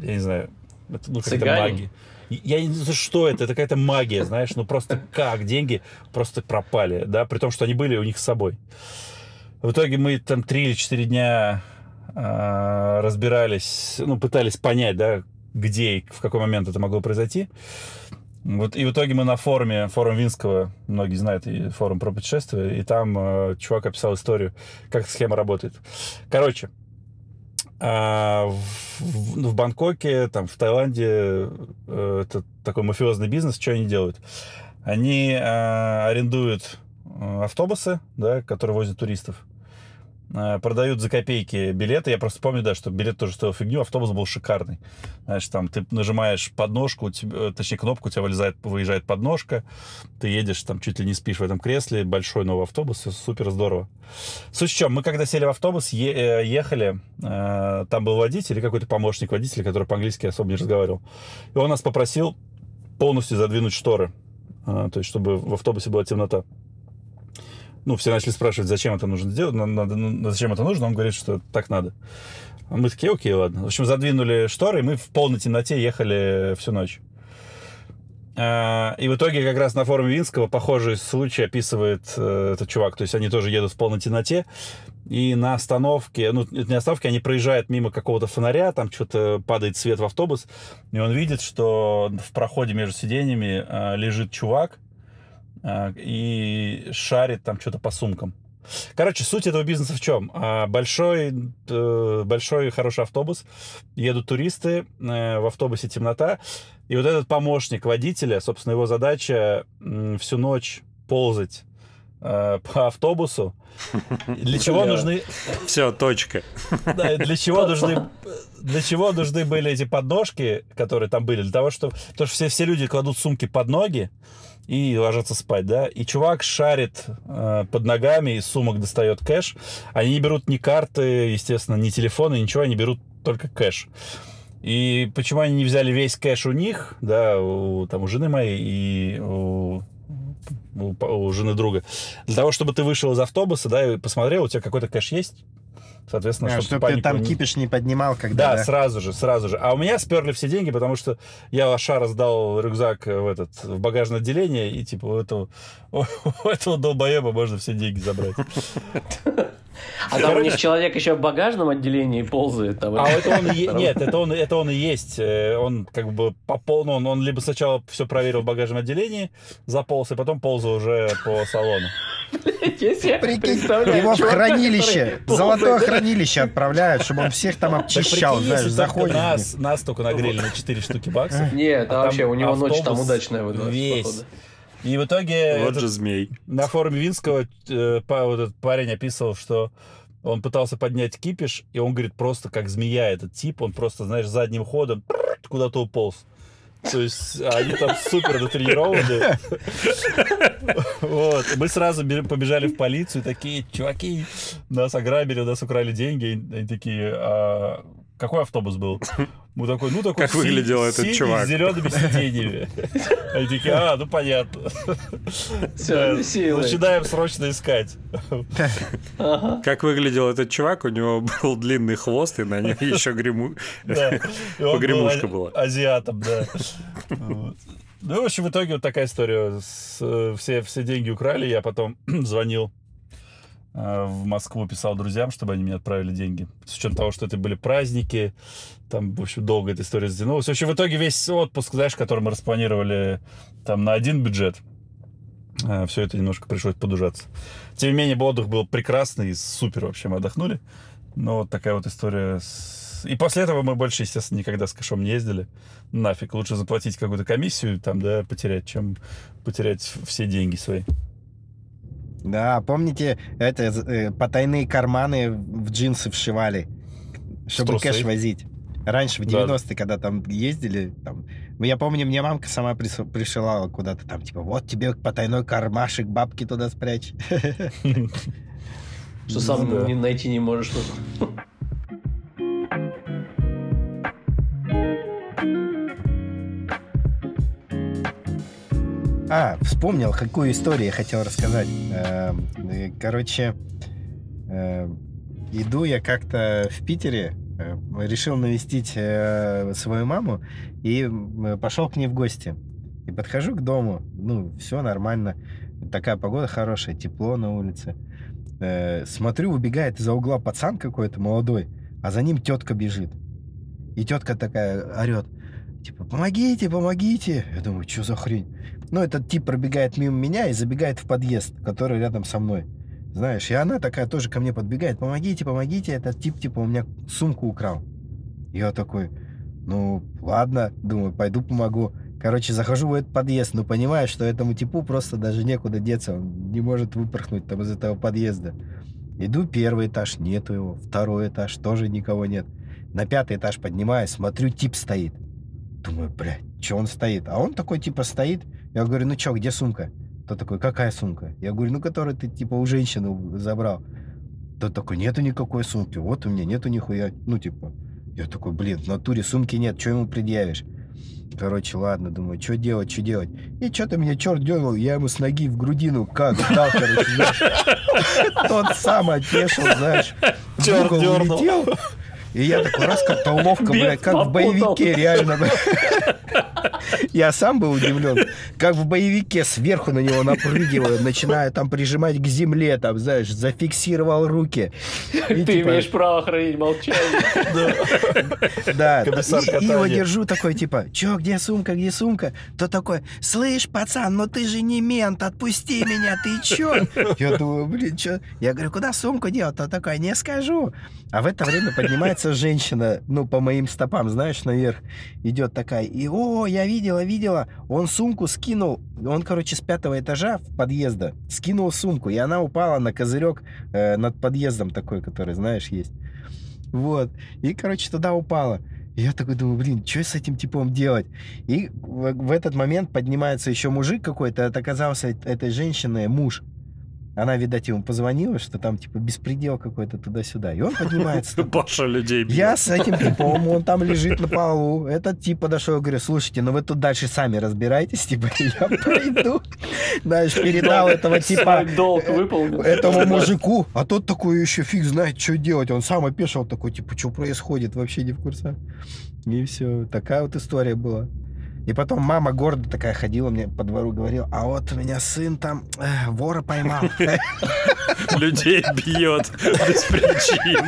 я не знаю, это, ну, Цыгане? магия. Я не знаю, что это, это какая-то магия, знаешь, ну просто как деньги просто пропали, да, при том, что они были у них с собой. В итоге мы там три или четыре дня а, разбирались, ну, пытались понять, да, где и в какой момент это могло произойти. Вот, и в итоге мы на форуме, форум Винского, многие знают, и форум про путешествия, и там э, чувак описал историю, как схема работает. Короче, а, в, в- Бангкоке, там, в Таиланде, э, это такой мафиозный бизнес, что они делают? Они а, арендуют э, автобусы, да, которые возят туристов, продают за копейки билеты. Я просто помню, да, что билет тоже стоил фигню, автобус был шикарный. Знаешь, там ты нажимаешь подножку, у э, точнее кнопку, у тебя вылезает, выезжает подножка, ты едешь, там чуть ли не спишь в этом кресле, большой новый автобус, супер здорово. Суть в чем, мы когда сели в автобус, е- э, ехали, э, там был водитель или какой-то помощник водителя, который по-английски особо не разговаривал. И он нас попросил полностью задвинуть шторы, э, то есть чтобы в автобусе была темнота. Ну, все начали спрашивать, зачем это нужно сделать, на- надо- ну, зачем это нужно, он говорит, что так надо. А Мы такие, окей, ладно. В общем, задвинули шторы, и мы в полной темноте ехали всю ночь. А, И в итоге как раз на форуме Винского похожий случай описывает э, этот чувак. То есть они тоже едут в полной темноте, и на остановке, ну, не остановке, они проезжают мимо какого-то фонаря, там что-то падает свет в автобус, и он видит, что в проходе между сиденьями э, лежит чувак и шарит там что-то по сумкам. Короче, суть этого бизнеса в чем? А, Большой, э, большой хороший автобус, едут туристы, э, в автобусе темнота, и вот этот помощник водителя, собственно, его задача всю ночь ползать э, по автобусу. Для *laughs* чего нужны *laughs* Все, точка. *laughs* да, для чего нужны для чего нужны были эти подножки, которые там были? Для того, чтобы... Потому что все, все люди кладут сумки под ноги и ложатся спать, да? И чувак шарит э, под ногами, из сумок достает кэш. Они не берут ни карты, естественно, ни телефоны, ничего, они берут только кэш. И почему они не взяли весь кэш у них, да, у, там, у жены моей и у, у, у жены друга, для того, чтобы ты вышел из автобуса, да, и посмотрел, у тебя какой-то кэш есть, соответственно, А, чтобы, Чтоб ты там кипиш не поднимал, когда... да, сразу же, сразу же. А у меня сперли все деньги, потому что я лоша раздал рюкзак в этот в багажное отделение, и типа у этого, *laughs* у этого долбоеба можно все деньги забрать. А там у них человек еще в багажном отделении ползает. Там, А это он е- нет, это он, это он и есть. Э, Он как бы попол, ну, он, он либо сначала все проверил в багажном отделении, заполз, и потом ползал уже по салону. Прикинь, его в хранилище, золотое хранилище отправляют, чтобы он всех там обчищал, знаешь, заходит. нас, нас только нагрели на 4 штуки баксов. *laughs* Нет, А вообще, у него ночь там удачная выдалась. весь. И в итоге Вот же змей. на форуме Винского э, па- вот этот парень описывал, что он пытался поднять кипиш, и он говорит, просто как змея этот тип, он просто, знаешь, задним ходом куда-то уполз. То есть они там супер натренированы. Вот. Мы сразу бе- побежали в полицию, такие, чуваки, нас ограбили, нас украли деньги. Они такие, а какой автобус был? *laughs* Мы такой, ну такой Как выглядел этот синий чувак? с зелеными *laughs* сиденьями. Они такие, а, ну понятно. Силы. Начинаем срочно искать. Ага. Как выглядел этот чувак? У него был длинный хвост, и на нем еще гриму... Погремушка а- была. Азиатом, да. *laughs* Ну, в общем, в итоге вот такая история. Э, все, все деньги украли, я потом *clears throat* звонил в Москву, писал друзьям, чтобы они мне отправили деньги. С учетом того, что это были праздники, там, в общем, долго эта история затянулась. В общем, в итоге весь отпуск, знаешь, который мы распланировали там на один бюджет, все это немножко пришлось подужаться. Тем не менее, отдых был прекрасный, супер вообще мы отдохнули. Но вот такая вот история. И после этого мы больше, естественно, никогда с кэшом не ездили. Нафиг, лучше заплатить какую-то комиссию, там, да, потерять, чем потерять все деньги свои. Да, помните, это э, потайные карманы в джинсы вшивали, чтобы трусы. кэш возить. Раньше, в Да. 90-е, когда там ездили, там, ну, я помню, мне мамка сама прис- пришивала куда-то там, типа, вот тебе потайной кармашек, бабки туда спрячь. *laughs* Что сам Ну да. не найти не можешь А, вспомнил, какую историю я хотел рассказать. Эм, Короче, э, иду я как-то в Питере, э, решил навестить э, свою маму и пошел к ней в гости. И подхожу к дому, ну, все нормально. Такая погода хорошая, тепло на улице. Смотрю, убегает из-за угла пацан какой-то молодой, а за ним тетка бежит. И тетка такая орет, типа, помогите, помогите. Я думаю, что за хрень? Ну, этот тип пробегает мимо меня и забегает в подъезд, который рядом со мной. Знаешь, и она такая тоже ко мне подбегает. Помогите, помогите, этот тип, типа, у меня сумку украл. Я такой, ну, ладно, думаю, пойду помогу. Короче, захожу в этот подъезд, но понимаю, что этому типу просто даже некуда деться. Он не может выпорхнуть там из этого подъезда. Иду первый этаж, нету его. Второй этаж, тоже никого нет. На пятый этаж поднимаюсь, смотрю, тип стоит. Думаю, блядь, что он стоит? А он такой, типа, стоит. Я говорю, ну что, где сумка? Тот такой, какая сумка? Я говорю, ну, которую ты, типа, у женщины забрал. Тот такой, нету никакой сумки. Вот у меня нету нихуя. Ну, типа, я такой, блин, в натуре сумки нет, что ему предъявишь? Короче, ладно, думаю, что делать, что делать? И что-то меня черт дернул, я ему с ноги в грудину как дал, короче, знаешь. Тот сам опешил, знаешь. угол дёрнул. улетел. И я такой раз как-то ловко, блядь, как в боевике, реально. блядь. Я сам был удивлен. Как в боевике сверху на него напрыгивают, начинают там прижимать к земле, там, знаешь, зафиксировал руки. И, Ты типа, имеешь право хранить молчание. Да, и, его держу такой, типа, чё, где сумка, где сумка? То такой, слышь, пацан, ну ты же не мент, отпусти меня, ты чё? Я думаю, блин, чё? Я говорю, куда сумку делать? То такой, не скажу. А в это время поднимается женщина, ну, по моим стопам, знаешь, наверх, идет такая, и, о, я видела, видела, он сумку скинул, он, короче, с пятого этажа в подъезда скинул сумку, и она упала на козырек э, над подъездом такой, который, знаешь, есть. Вот. И, короче, туда упала. Я такой думаю, блин, что с этим типом делать? И в, в этот момент поднимается еще мужик какой-то, это оказался этой женщиной муж. Она, видать, ему позвонила, что там, типа, беспредел какой-то туда-сюда. И он поднимается. Паша людей бьет. я с этим типом, он там лежит на полу. Этот тип подошел и говорю, слушайте, ну вы тут дальше сами разбирайтесь, типа, я пойду. Знаешь, передал этого типа долг выполнил. этому мужику, а тот такой еще фиг знает, что делать. Он сам опешил такой, типа, что происходит, вообще не в курсе. И все, такая вот история была. И потом мама гордо такая ходила мне по двору, говорила, а вот у меня сын там э, вора поймал. *laughs* Людей бьет без причин.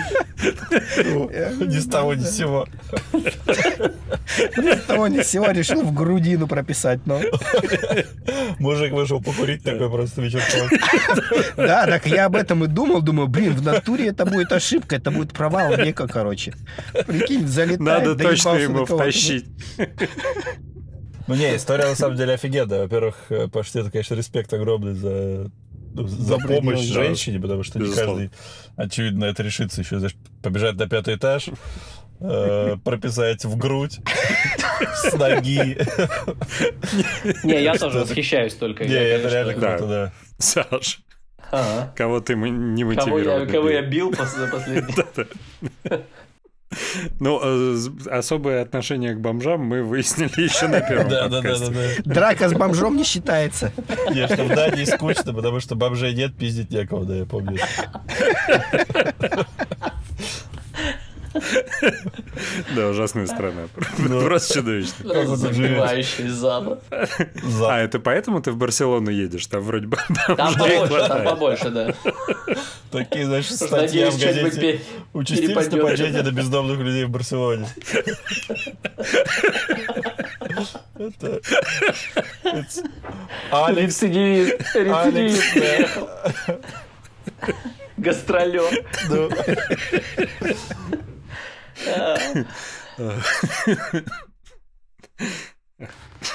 Ни с того, ни с сего. Ни с того ни с сего решил в грудину прописать, но... Мужик вышел покурить такой просто вечерком. *laughs* Да, так я об этом и думал, думаю, блин, в натуре это будет ошибка, это будет провал века, короче. Прикинь, залетает, Надо точно кого-то. втащить. Ну не, история на самом деле офигенная. Во-первых, э, Паш, тебе, конечно, респект огромный за ну, за помощь да. женщине, потому что не каждый, очевидно, это решится еще, знаешь, побежать на пятый этаж, э, прописать в грудь с ноги. Не, я тоже восхищаюсь только. Не, это реально круто, да. Саш, Ага. кого ты не мотивировал? кого я бил последний? *laughs* Ну, э, особое отношение к бомжам мы выяснили еще на первом Да, да, да, да, да. Драка с бомжом не считается. Не, что в Дании скучно, потому что бомжей нет, пиздить некого, да, я помню. *laughs* Да, ужасная страна. Да. *laughs* Просто чудовищно. Забивающий запад. А, это поэтому ты в Барселону едешь? Там вроде бы *laughs* Там побольше, там побольше, да. Такие, статья Надеюсь, в газете. Участились нападения на бездомных людей в Барселоне. Это... Алекс, Рецидивист, рецидивист. Гастролер.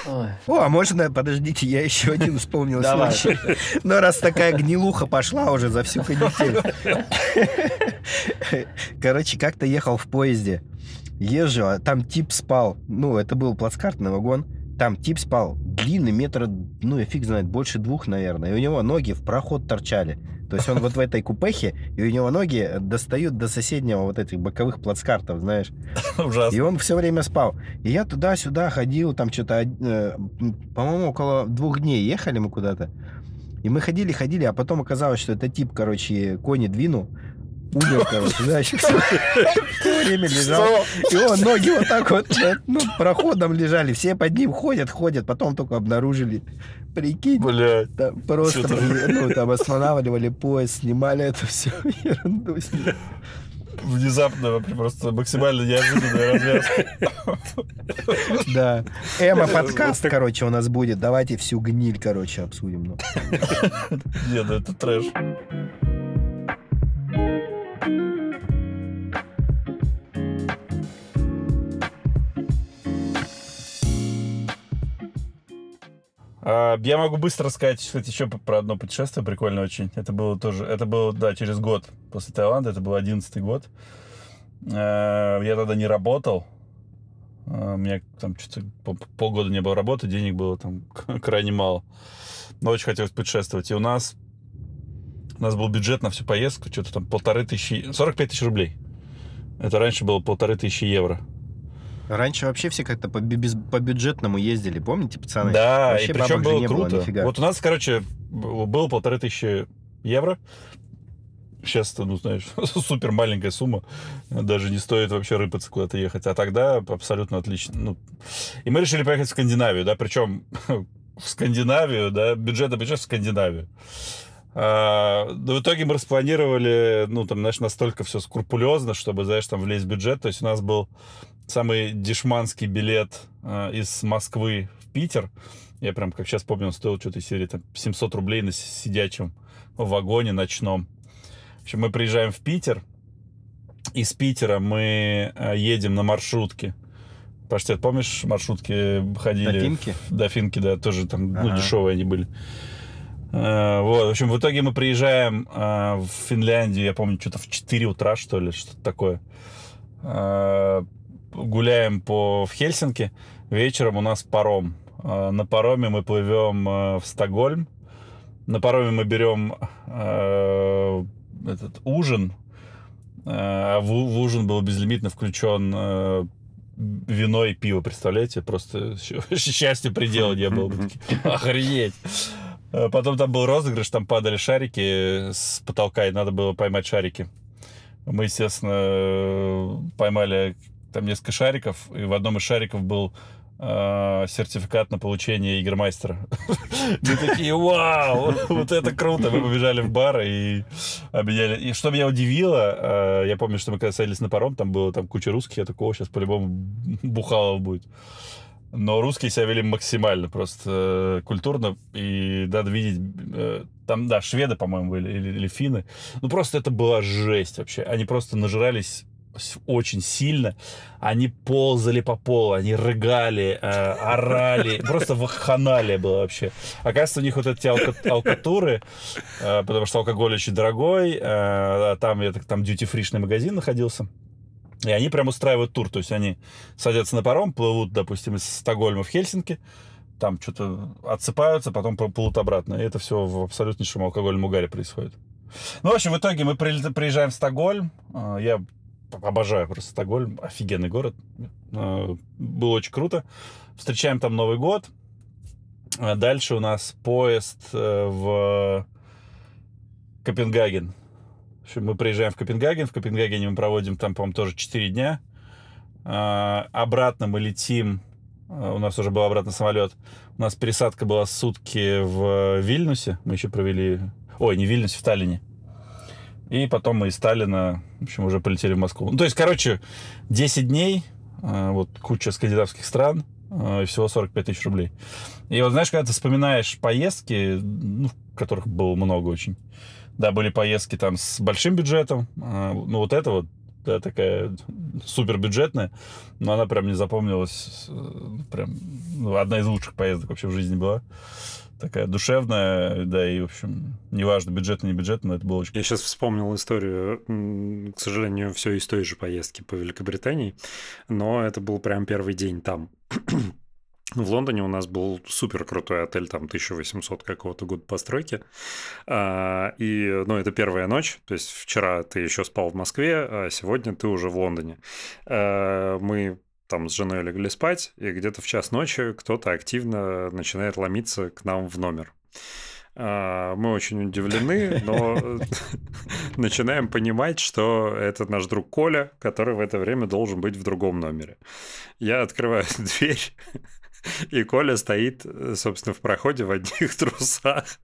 Ой. О, а можно, подождите, я еще один вспомнил Давай. случай. Но раз такая гнилуха пошла уже за всю канитель. Короче, как-то ехал в поезде. Езжу, а там тип спал. Ну, это был плацкартный вагон. Там тип спал. Длинный, метр, ну, я фиг знает, больше двух, наверное. И у него ноги в проход торчали. То есть он вот в этой купехе, и у него ноги достают до соседнего вот этих боковых плацкартов, знаешь. *laughs* И ужасно. он все время спал. И я туда-сюда ходил, там что-то, э, по-моему, около двух дней ехали мы куда-то. И мы ходили, ходили, а потом оказалось, что это тип, короче, кони двинул. Умер, короче, все время лежал. И он ноги вот так вот, э, ну, проходом лежали. Все под ним ходят, ходят, потом только обнаружили. Прикинь, Блядь. там просто, ну, там останавливали поезд, снимали это все *laughs* ерунду. Внезапно, просто максимально неожиданная развязка. Да. Эма подкаст, короче, у нас будет. Давайте всю гниль, короче, обсудим. ну. Не, ну это трэш. Я могу быстро рассказать, кстати, еще про одно путешествие прикольное очень. Это было тоже, это было, да, через год после Таиланда, это был одиннадцатый год. Э, Я тогда не работал. Э, У меня там что-то по- полгода не было работы, денег было там *laughs* крайне мало. Но очень хотелось путешествовать. И у нас у нас был бюджет на всю поездку, что-то там полторы тысячи, 45 тысяч рублей. Это раньше было полторы тысячи евро. Раньше вообще все как-то по, без- по бюджетному ездили, помните, пацаны? Да, Вообще и причем было было круто. нифига. вот у нас, короче, было полторы тысячи евро. сейчас ну, знаешь, *laughs* супер маленькая сумма. Даже не стоит вообще рыпаться куда-то ехать. А тогда абсолютно отлично. Ну, и мы решили поехать в Скандинавию, да, причем *laughs* в Скандинавию, да, бюджет на бюджет в Скандинавию. А, но в итоге мы распланировали, ну, там, знаешь, настолько все скрупулезно, чтобы, знаешь, там влезть в бюджет. То есть у нас был самый дешманский билет а, из Москвы в Питер. Я прям, как сейчас помню, он стоил что-то из серии там, 700 рублей на сидячем вагоне ночном. В общем, мы приезжаем в Питер. Из Питера мы а, едем на маршрутке. Паштет, помнишь, маршрутки ходили? До Финки? До Финки, да, тоже там, ну, ага. ну, дешевые они были. А, вот, в общем, в итоге мы приезжаем а, в Финляндию, я помню, что-то в 4 утра, что ли, что-то такое. Гуляем по, в Хельсинки. Вечером у нас паром. На пароме мы плывем в Стокгольм. На пароме мы берем этот ужин. В, в ужин был безлимитно включен вино и пиво, представляете? Просто *laughs* счастье предела не было. *laughs* Охренеть. Э, потом там был розыгрыш, там падали шарики с потолка, и надо было поймать шарики. Мы, естественно, поймали там несколько шариков, и в одном из шариков был э, сертификат на получение Игромайстера. *laughs* Мы такие, вау, вот это круто. Мы побежали в бар и обменяли. И что меня удивило, э, я помню, что мы когда садились на паром, там было там куча русских, я такого сейчас по-любому бухало будет. Но русские себя вели максимально просто э, культурно, и надо видеть, э, там, да, шведы, по-моему, были, или, или финны. Ну, просто это была жесть вообще. Они просто нажирались очень сильно. Они ползали по полу, они рыгали, э, орали. Просто ваханалия было вообще. Оказывается, у них вот эти алка алкатуры, э, потому что алкоголь очень дорогой. Э, а там, я, там дьюти-фришный магазин находился. И они прям устраивают тур. То есть они садятся на паром, плывут, допустим, из Стокгольма в Хельсинки, там что-то отсыпаются, потом плывут обратно. И это все в абсолютнейшем алкогольном угаре происходит. Ну, в общем, в итоге мы приезжаем в Стокгольм. А, я обожаю просто Стокгольм. Офигенный город. А, было очень круто. Встречаем там Новый год. А дальше у нас поезд э, в Копенгаген общем, мы приезжаем в Копенгаген. В Копенгагене мы проводим там, по-моему, тоже 4 дня. Обратно мы летим. У нас уже был обратный самолет. У нас пересадка была сутки в Вильнюсе. Мы еще провели... Ой, не в Вильнюсе, в Таллине. И потом мы из Сталина, в общем, уже полетели в Москву. Ну, то есть, короче, 10 дней, а, вот куча скандинавских стран, и всего 45 тысяч рублей. И вот, знаешь, когда ты вспоминаешь поездки, ну, которых было много очень, да, были поездки там с большим бюджетом. А, ну, вот это вот да, такая супер бюджетная, но она прям не запомнилась. Э, прям ну, одна из лучших поездок вообще в жизни была. Такая душевная, да, и, в общем, неважно, бюджетно, не бюджетно, но это было очень... Я сейчас вспомнил историю, к сожалению, все из той же поездки по Великобритании, но это был прям первый день там. *clears throat* В Лондоне у нас был супер крутой отель, там 1800 какого-то года постройки. А, и, ну, это первая ночь, то есть вчера ты еще спал в Москве, а сегодня ты уже в Лондоне. А, мы там с женой легли спать, и где-то в час ночи кто-то активно начинает ломиться к нам в номер. Мы очень удивлены, но *laughs* начинаем понимать, что это наш друг Коля, который в это время должен быть в другом номере. Я открываю *laughs* дверь, и Коля стоит, собственно, в проходе в одних трусах.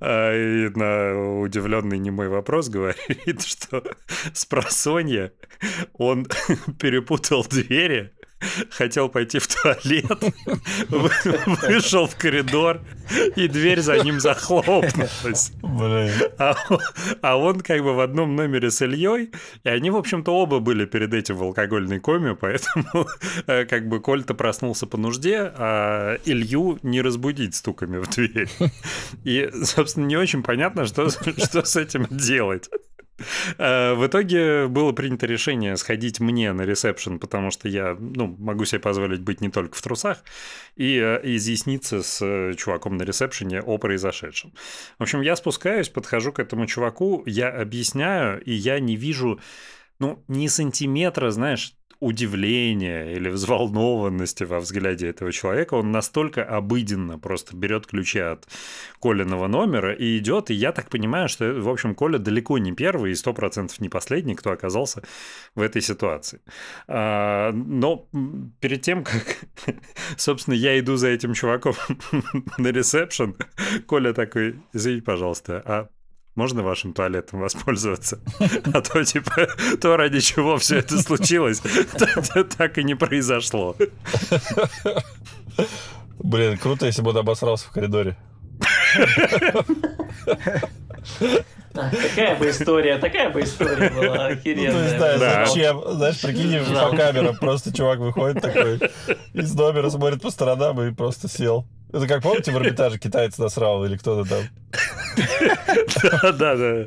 А, и на удивленный немой вопрос говорит, *laughs* что с просонья он *laughs* перепутал двери хотел пойти в туалет, вышел в коридор, и дверь за ним захлопнулась. А, а он как бы в одном номере с Ильей, и они, в общем-то, оба были перед этим в алкогольной коме, поэтому э, как бы Коль-то проснулся по нужде, а Илью не разбудить стуками в дверь. И, собственно, не очень понятно, что, что с этим делать. Э, в итоге было принято решение сходить мне на ресепшн, потому что я ну, могу себе позволить быть не только в трусах, и э, изъясниться с э, чуваком на ресепшене о произошедшем. В общем, я спускаюсь, подхожу к этому чуваку, я объясняю, и я не вижу ну, ни сантиметра, знаешь, удивления или взволнованности во взгляде этого человека. Он настолько обыденно просто берет ключи от Колиного номера и идет. И я так понимаю, что, в общем, Коля далеко не первый и сто процентов не последний, кто оказался в этой ситуации. А, но перед тем, как, *laughs* собственно, я иду за этим чуваком *laughs* на ресепшн, Коля такой, извините, пожалуйста, а можно вашим туалетом воспользоваться? *laughs* А то, типа, то, ради чего все это случилось, *laughs* так и не произошло. Блин, круто, если бы он обосрался в коридоре. *laughs* такая бы история, такая бы история была охеренная. Ну, то есть, да, зачем? Знаешь, прикинь, *laughs* по камерам просто чувак выходит такой из номера, смотрит по сторонам и просто сел. Это как, помните, в Эрмитаже китаец насрал или кто-то там? Да, да, да.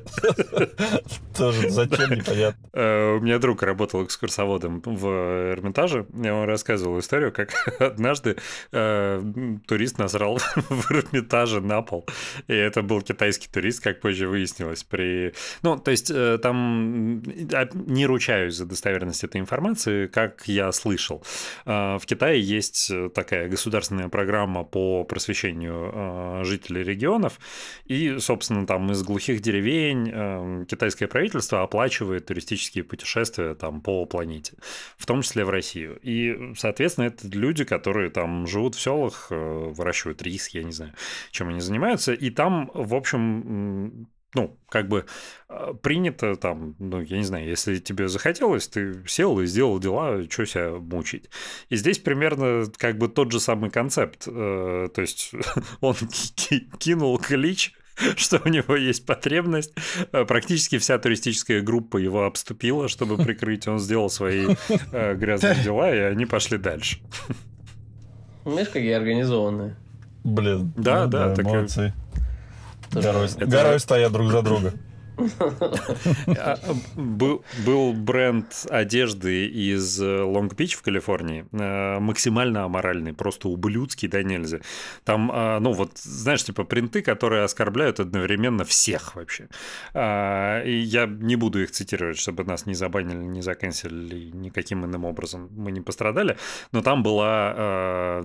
Тоже зачем, непонятно. Э, у меня друг работал экскурсоводом в Эрмитаже, и он рассказывал историю, как *laughs* однажды э, турист насрал *laughs* в Эрмитаже на пол, и это был китайский турист, как позже выяснилось. При... Ну, то есть э, там не ручаюсь за достоверность этой информации, как я слышал. В Китае есть такая государственная программа по просвещению жителей регионов, и собственно, там из глухих деревень э, китайское правительство оплачивает туристические путешествия там по планете, в том числе в Россию. И, соответственно, это люди, которые там живут в селах, э, выращивают рис, я не знаю, чем они занимаются. И там, в общем, ну, как бы э, принято там, ну, я не знаю, если тебе захотелось, ты сел и сделал дела, что себя мучить. И здесь примерно как бы тот же самый концепт. Э, то есть *laughs* он кинул клич, *laughs* что у него есть потребность. Э, практически вся туристическая группа его обступила, чтобы *laughs* прикрыть. Он сделал свои грязные дела, и они пошли дальше. Знаешь, какие организованные. Блин. Да, да, да, молодцы. Горой, горой стоят друг за друга. А, был, бренд одежды из Лонг-Бич в Калифорнии, э, максимально аморальный, просто ублюдский, да нельзя. Там, а, ну вот, знаешь, типа принты, которые оскорбляют одновременно всех вообще. А, и я не буду их цитировать, чтобы нас не забанили, не заканчивали никаким иным образом мы не пострадали, но там была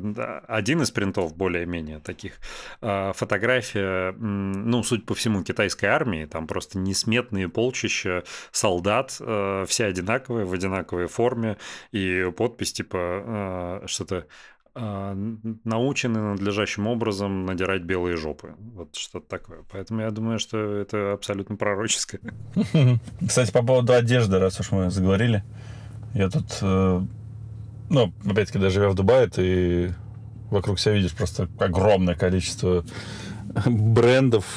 один из принтов более-менее таких. Фотография, ну, суть по всему, китайской армии, там просто несметные полчища солдат, э, все одинаковые, в одинаковой форме, и подпись типа э, что-то э, научены надлежащим образом надирать белые жопы. Вот что-то такое. Поэтому я думаю, что это абсолютно пророческое. *laughs* Кстати, по поводу одежды, раз уж мы заговорили, я тут, ну, опять-таки, даже живя в Дубае, ты вокруг себя видишь просто огромное количество *laughs* брендов,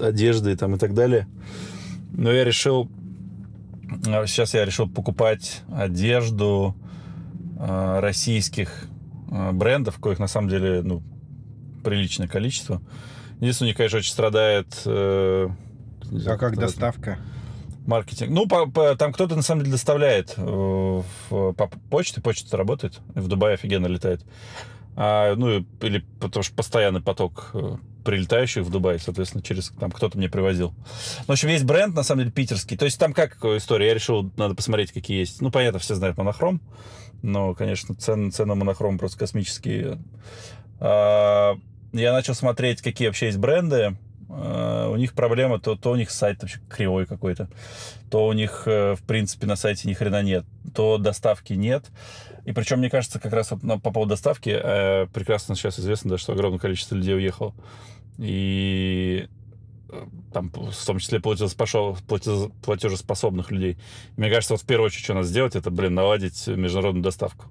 одежды там и так далее. Но я решил, а, сейчас я решил покупать одежду э, российских э, брендов, коих на самом деле, ну, приличное количество. Единственное, у них, конечно, очень страдает... Э, а как доставка? Маркетинг. Ну, по, по, там кто-то на самом деле доставляет э, в, по почте, почта работает, в Дубае офигенно летает. А, ну, или потому что постоянный поток э, прилетающих в Дубай, соответственно, через там кто-то мне привозил. Ну, в общем, весь бренд, на самом деле, питерский. То есть там как история? Я решил, надо посмотреть, какие есть. Ну, понятно, все знают монохром, но, конечно, цены, цены монохром просто космические. А, я начал смотреть, какие вообще есть бренды. А, у них проблема, то, то у них сайт вообще кривой какой-то, то у них, э, в принципе, на сайте ни хрена нет, то доставки нет. И причем, мне кажется, как раз вот на, по поводу доставки, э, прекрасно сейчас известно, да, что огромное количество людей уехало. И э, там, в том числе платежеспособных людей. И мне кажется, вот в первую очередь, что надо сделать, это, блин, наладить международную доставку.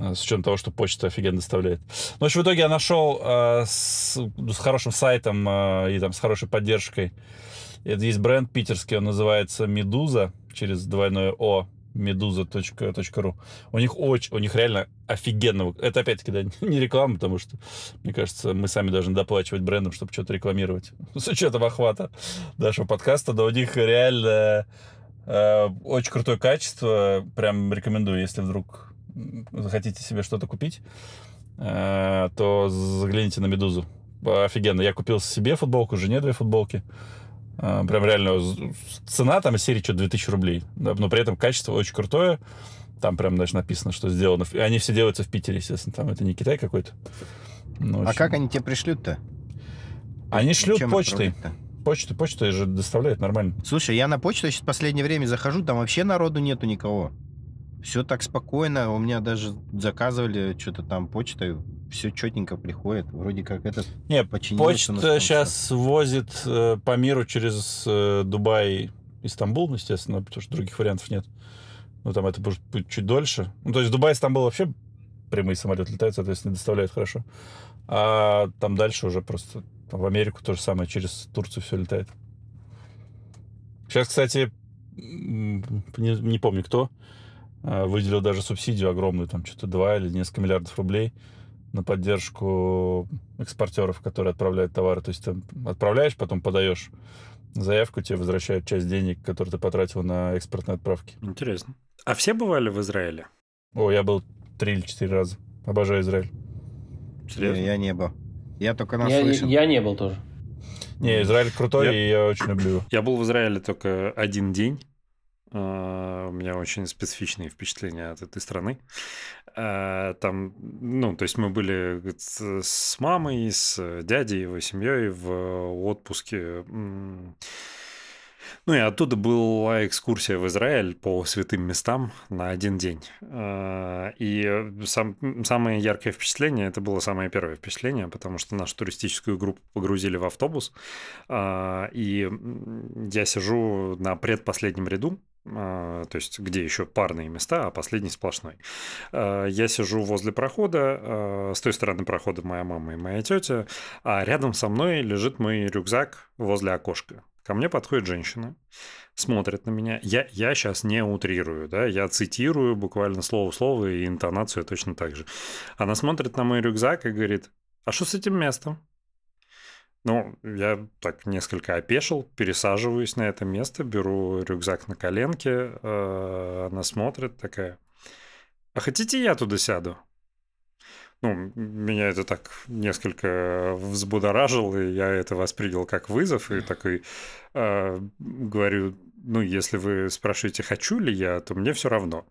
Э, с учетом того, что почта офигенно доставляет. Ну, в общем, в итоге я нашел э, с, с хорошим сайтом э, и там с хорошей поддержкой. Это есть бренд питерский, он называется Медуза через двойное О meduza.ru. У них очень, у них реально офигенно. Это опять-таки да, *laughs* не реклама, потому что, мне кажется, мы сами должны доплачивать брендам, чтобы что-то рекламировать. *laughs* С учетом охвата нашего подкаста, но у них реально э, очень крутое качество. Прям рекомендую, если вдруг захотите себе что-то купить, э, то загляните на Медузу. Офигенно. Я купил себе футболку, жене две футболки. А, Прям реально цена там серии что 2000 рублей. Но при этом качество очень крутое. Там прям даже написано, что сделано. И они все делаются в Питере, естественно. Там это не Китай какой-то. Ну, А общем, как они тебе пришлют-то? Они шлют почтой. Почту, почту же доставляют нормально. Слушай, я на почту сейчас в последнее время захожу, там вообще народу нету никого. Все так спокойно, у меня даже заказывали что-то там почтой, все четненько приходит. Вроде как этот Не, почта сейчас возит э, по миру через э, Дубай, Истамбул, естественно, потому что других вариантов нет. Ну, там это будет будет чуть дольше. Ну, то есть Дубай, Стамбул вообще прямые самолеты летают, соответственно, доставляют хорошо. А там дальше уже просто там в Америку то же самое, через Турцию все летает. Сейчас, кстати, не, не помню кто, выделил даже субсидию огромную, там что-то 2 или несколько миллиардов рублей на поддержку экспортеров, которые отправляют товары. То есть ты отправляешь, потом подаешь заявку, тебе возвращают часть денег, которые ты потратил на экспортные отправки. Интересно. А все бывали в Израиле? О, я был три или четыре раза. Обожаю Израиль. Серьезно? Я, я не был. Я только Я, наслышан. я не был тоже. Не, Израиль крутой, Я- и я очень люблю его. Я был в Израиле только один день. А, У меня очень специфичные впечатления от этой страны. А, Там, ну, то есть мы были с мамой, с дядей, его семьей в отпуске. Ну и оттуда была экскурсия в Израиль по святым местам на один день. А, И сам, самое яркое впечатление, это было самое первое впечатление, потому что нашу туристическую группу погрузили в автобус, и я сижу на предпоследнем ряду, то есть где еще парные места, а последний сплошной. А, Я сижу возле прохода, а, с той стороны прохода моя мама и моя тетя, а рядом со мной лежит мой рюкзак возле окошка. Ко мне подходит женщина, смотрит на меня. Я, я сейчас не утрирую, да, я цитирую буквально слово в слово и интонацию точно так же. Она смотрит на мой рюкзак и говорит, а что с этим местом? Ну, я так несколько опешил, пересаживаюсь на это место, беру рюкзак на коленке, э, она смотрит такая, а хотите я туда сяду? Ну, меня это так несколько взбудоражило, и я это воспринял как вызов, и такой э, говорю, ну, если вы спрашиваете, хочу ли я, то мне все равно.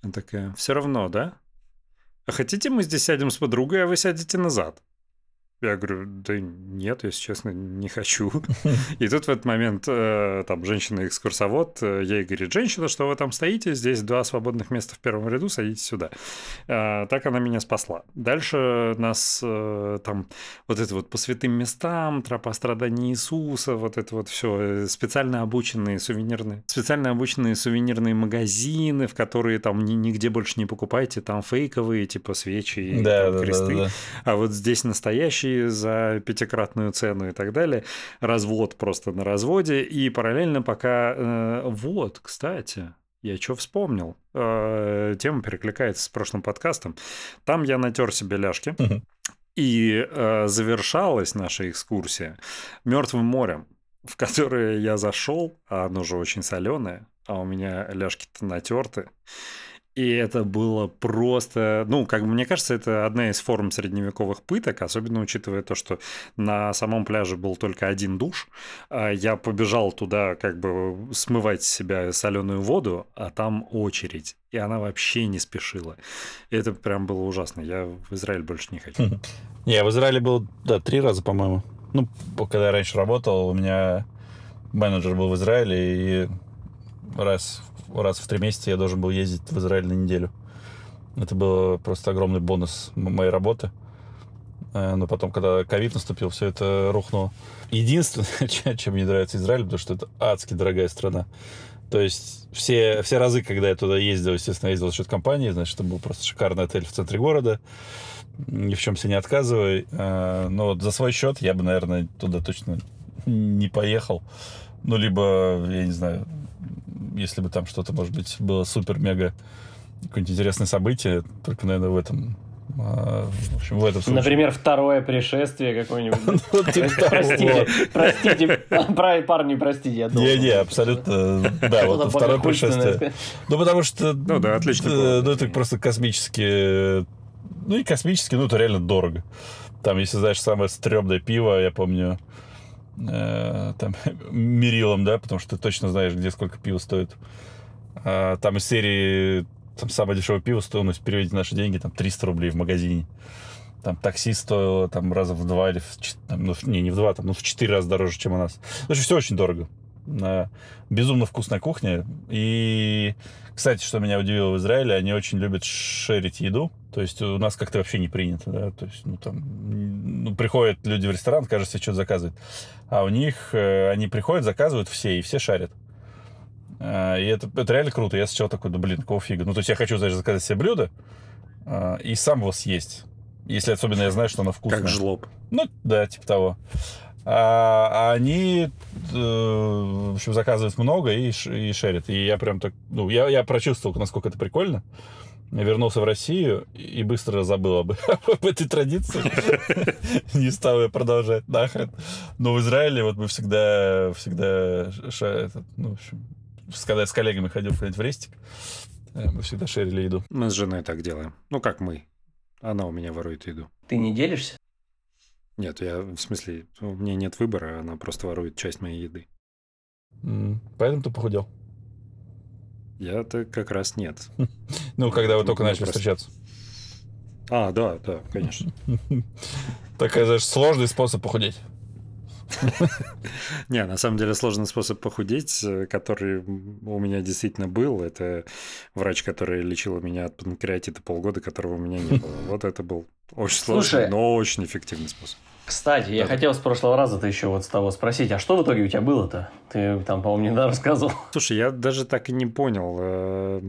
Она такая, все равно, да? А хотите мы здесь сядем с подругой, а вы сядете назад? Я говорю, да нет, если честно, не хочу. *laughs* И тут в этот момент э, там женщина-экскурсовод, э, ей говорит, женщина, что вы там стоите, здесь два свободных места в первом ряду, садитесь сюда. Э, Так она меня спасла. Дальше нас э, там вот это вот по святым местам, тропа страданий Иисуса, вот это вот все, специально обученные сувенирные, специально обученные сувенирные магазины, в которые там ни- нигде больше не покупайте, там фейковые, типа свечи и Да, там да, кресты да. а вот здесь настоящие за пятикратную цену и так далее. Развод просто на разводе. И параллельно пока... э, вот, кстати, я что вспомнил. Э, тема перекликается с прошлым подкастом. Там я натер себе ляжки. И э, завершалась наша экскурсия Мертвым морем, в которое я зашел, а оно же очень соленое, а у меня ляжки-то натерты. И это было просто... Ну, как бы мне кажется, это одна из форм средневековых пыток, особенно учитывая то, что на самом пляже был только один душ. А Я побежал туда как бы смывать себя соленую воду, а там очередь. И она вообще не спешила. И это прям было ужасно. Я в Израиль больше не хочу. Я в Израиле был, да, три раза, по-моему. Ну, когда я раньше работал, у меня менеджер был в Израиле, и раз, раз в три месяца я должен был ездить в Израиль на неделю. Это был просто огромный бонус моей работы. Э, Но потом, когда ковид наступил, все это рухнуло. Единственное, *laughs* чем- мне нравится Израиль, потому что это адски дорогая страна. То есть все, все разы, когда я туда ездил, естественно, ездил за счет компании, значит, это был просто шикарный отель в центре города. Ни в чем себе не отказывай. Э, Но вот за свой счет я бы, наверное, туда точно не поехал. Ну, либо, я не знаю, если бы там что-то, может быть, было супер-мега какое-нибудь интересное событие, только, наверное, в этом а, в общем, в этом случае. Например, второе пришествие какое-нибудь. *laughs* Ну, типа. Простите, простите, про- парни, простите. Не-не, абсолютно, да, вот второе пришествие. Ну, потому что... Ну да, отличный э. Ну, это просто космически... Ну, и космически, ну, это реально дорого. Там, если знаешь, самое стрёмное пиво, я помню, э, там, *laughs* мерилом, да, потому что ты точно знаешь, где сколько пива стоит. А, там из серии там самое дешевое пиво стоимость переведите наши деньги, там 300 рублей в магазине. Там такси стоило там раза в два или в, там, ну, не, не в два, там, ну, в четыре раза дороже, чем у нас. В общем, все очень дорого. А, Безумно вкусная кухня. И, кстати, что меня удивило в Израиле, они очень любят шерить еду. То есть у нас как-то вообще не принято, да, то есть, ну, там, ну, приходят люди в ресторан, кажется, что-то заказывают. А у них, э, они приходят, заказывают все, и все шарят. А, И это, это реально круто. Я сначала такой, да блин, какого фига. Ну, то есть я хочу, знаешь, заказать себе блюдо а, и сам его съесть. Если особенно я знаю, что оно вкусное. Как жлоб. Ну, да, типа того. А, а они, э, в общем, заказывают много и, и шерят. И я прям так, ну, я, я прочувствовал, насколько это прикольно. Вернулся в Россию и быстро забыл об, *laughs* об этой традиции. *laughs* Не стал ее продолжать нахрен. Но в Израиле вот мы всегда, всегда, ну, в общем, с- когда с коллегами ходил в рестик, э, мы всегда шерили еду. Мы с женой так делаем. Ну, как мы. Она у меня ворует еду. Ты не делишься? Нет, я, в смысле, у меня нет выбора, она просто ворует часть моей еды. Поэтому ты похудел. Я-то как раз нет. *laughs* Ну, когда вы только начали встречаться. А, да, да, конечно. *laughs* Такой, знаешь, сложный способ похудеть. *laughs* Не, на самом деле сложный способ похудеть, э, который у меня действительно был, это врач, который лечил меня от панкреатита полгода, которого у меня не было. Вот это был очень сложный, Слушай. но очень эффективный способ. Кстати, я Да-да. хотел с прошлого раза-то еще вот с того спросить, а что в итоге у тебя было-то? Ты там, по-моему, недавно рассказывал. Слушай, я даже так и не понял. э,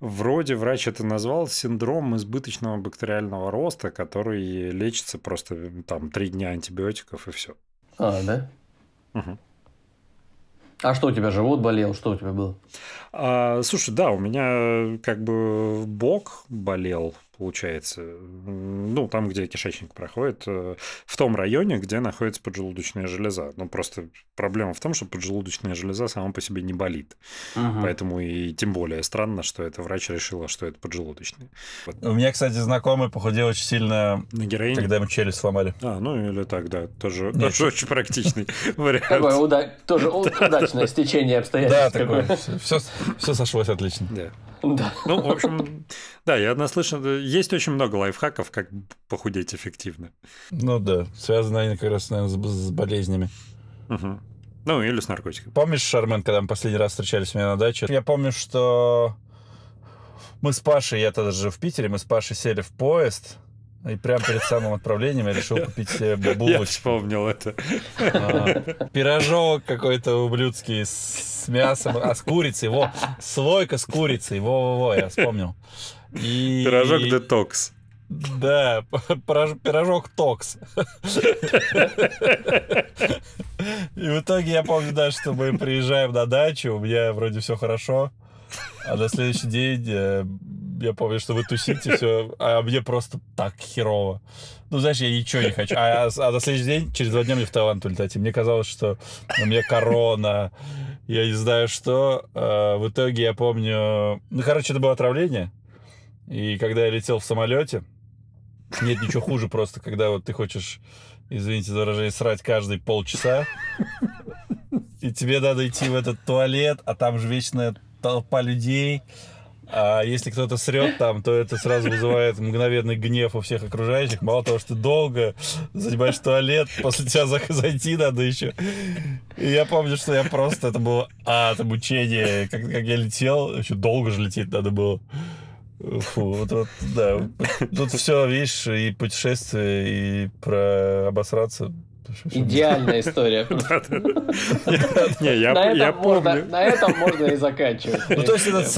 Вроде врач это назвал синдром избыточного бактериального роста, который лечится просто э, там три дня антибиотиков и все. А, да? А что у тебя, живот болел? Что у тебя было? А, слушай, да, у меня как бы бок болел, получается. Ну, там, где кишечник проходит, э, в том районе, где находится поджелудочная железа. Ну, просто проблема в том, что поджелудочная железа сама по себе не болит. Мгм. Поэтому и тем более странно, что это врач решила, что это поджелудочная. У меня, кстати, знакомый похудел очень сильно, На героине? когда ему челюсть сломали. А, ну или так, да. Тоже, Нет. тоже очень практичный *laughs* Такое вариант. уда- тоже удачное стечение Да, обстоятельств. такое. какое. Все, все сошлось отлично. Да. Да. *laughs* Ну, в общем, да, я наслышан. Есть очень много лайфхаков, как похудеть эффективно. Ну да, связано они как раз, наверное, с, с болезнями. Мгм. Ну, или с наркотиками. Помнишь, Шармен, когда мы последний раз встречались у меня на даче? Я помню, что мы с Пашей, я тогда жил в Питере, мы с Пашей сели в поезд, и прямо перед самым отправлением я решил купить себе Я булочки. вспомнил это. А, Пирожок какой-то ублюдский с мясом, а с курицей, во, слойка с курицей, во-во-во, я вспомнил. И... Пирожок детокс. Да, пирож- пирожок токс. И в итоге я помню, да, что мы приезжаем на дачу, у меня вроде все хорошо, а на следующий день э, я помню, что вы тусите, все, а мне просто так херово. Ну, знаешь, я ничего не хочу. А, а на следующий день, через два дня мне в Таиланд улетать. И мне казалось, что у меня корона, я не знаю что. Э, В итоге я помню... Ну, короче, это было отравление. И когда я летел в самолете, нет ничего хуже просто, когда вот ты хочешь, извините за выражение, срать каждые полчаса, и тебе надо идти в этот туалет, а там же вечная толпа людей, а если кто-то срет там, то это сразу вызывает мгновенный гнев у всех окружающих. Мало того, что ты долго занимаешь туалет, после тебя зайти надо еще. И я помню, что я просто, это было, а, это мучение, как, как я летел, еще долго же лететь надо было. Фу, вот, вот, да. Тут все, видишь, и путешествие, и про обосраться. Идеальная *laughs* история. *laughs* Не, я на, этом можно, помню. на этом можно и заканчивать. Ну, то есть, этот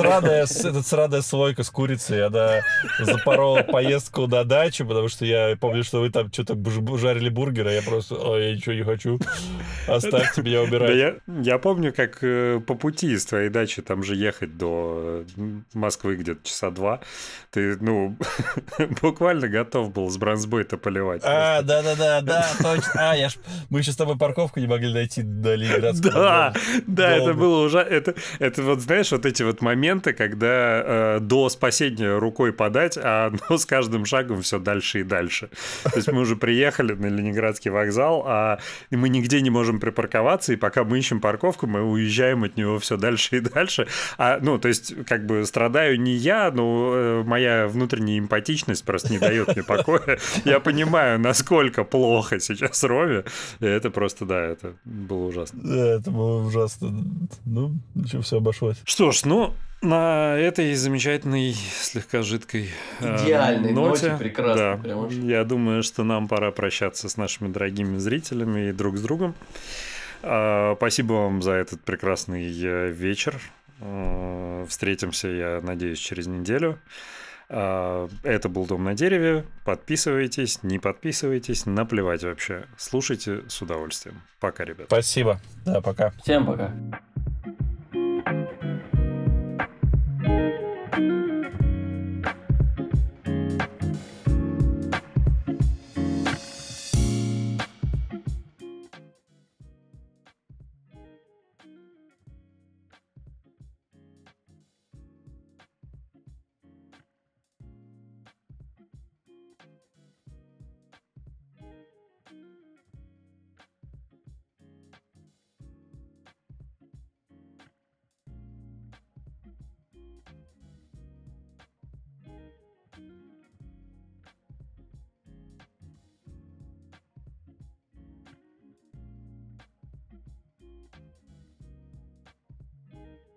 сраная, слойка с курицей, она запорола поездку на дачу, потому что я помню, что вы там что-то жарили бургеры, а я просто, ой, я ничего не хочу, оставьте меня Да убирать. я, я помню, как э, по пути из твоей дачи там же ехать до Москвы где-то часа два. Ты, ну, *laughs* буквально готов был с бронзбой-то поливать. А, да-да-да, да, точно. А, я ж... Мы еще с тобой парковку не могли найти до Ленинградского. Да, да, это было ужасно. Это, это вот, знаешь, вот эти вот моменты, когда э, до спасения рукой подать, а оно с каждым шагом все дальше и дальше. То есть мы уже приехали на Ленинградский вокзал, а мы нигде не можем припарковаться, и пока мы ищем парковку, мы уезжаем от него все дальше и дальше. А, ну, то есть, как бы страдаю не я, но э, моя внутренняя эмпатичность просто не дает мне покоя. Я понимаю, насколько плохо сейчас Роме. И это просто, да, это было ужасно. Да, это было ужасно. Ну, ничего, все обошлось. Что ж, ну, на этой замечательной, слегка жидкой э, Идеальной ноте, прекрасной, да, прям уж. я думаю, что нам пора прощаться с нашими дорогими зрителями и друг с другом. А, Спасибо вам за этот прекрасный э, вечер. Э, Встретимся, я надеюсь, через неделю. А, Это был «Дом на дереве». Подписывайтесь, не подписывайтесь, наплевать вообще. Слушайте с удовольствием. Пока, ребят. Спасибо. Да, пока. Всем пока.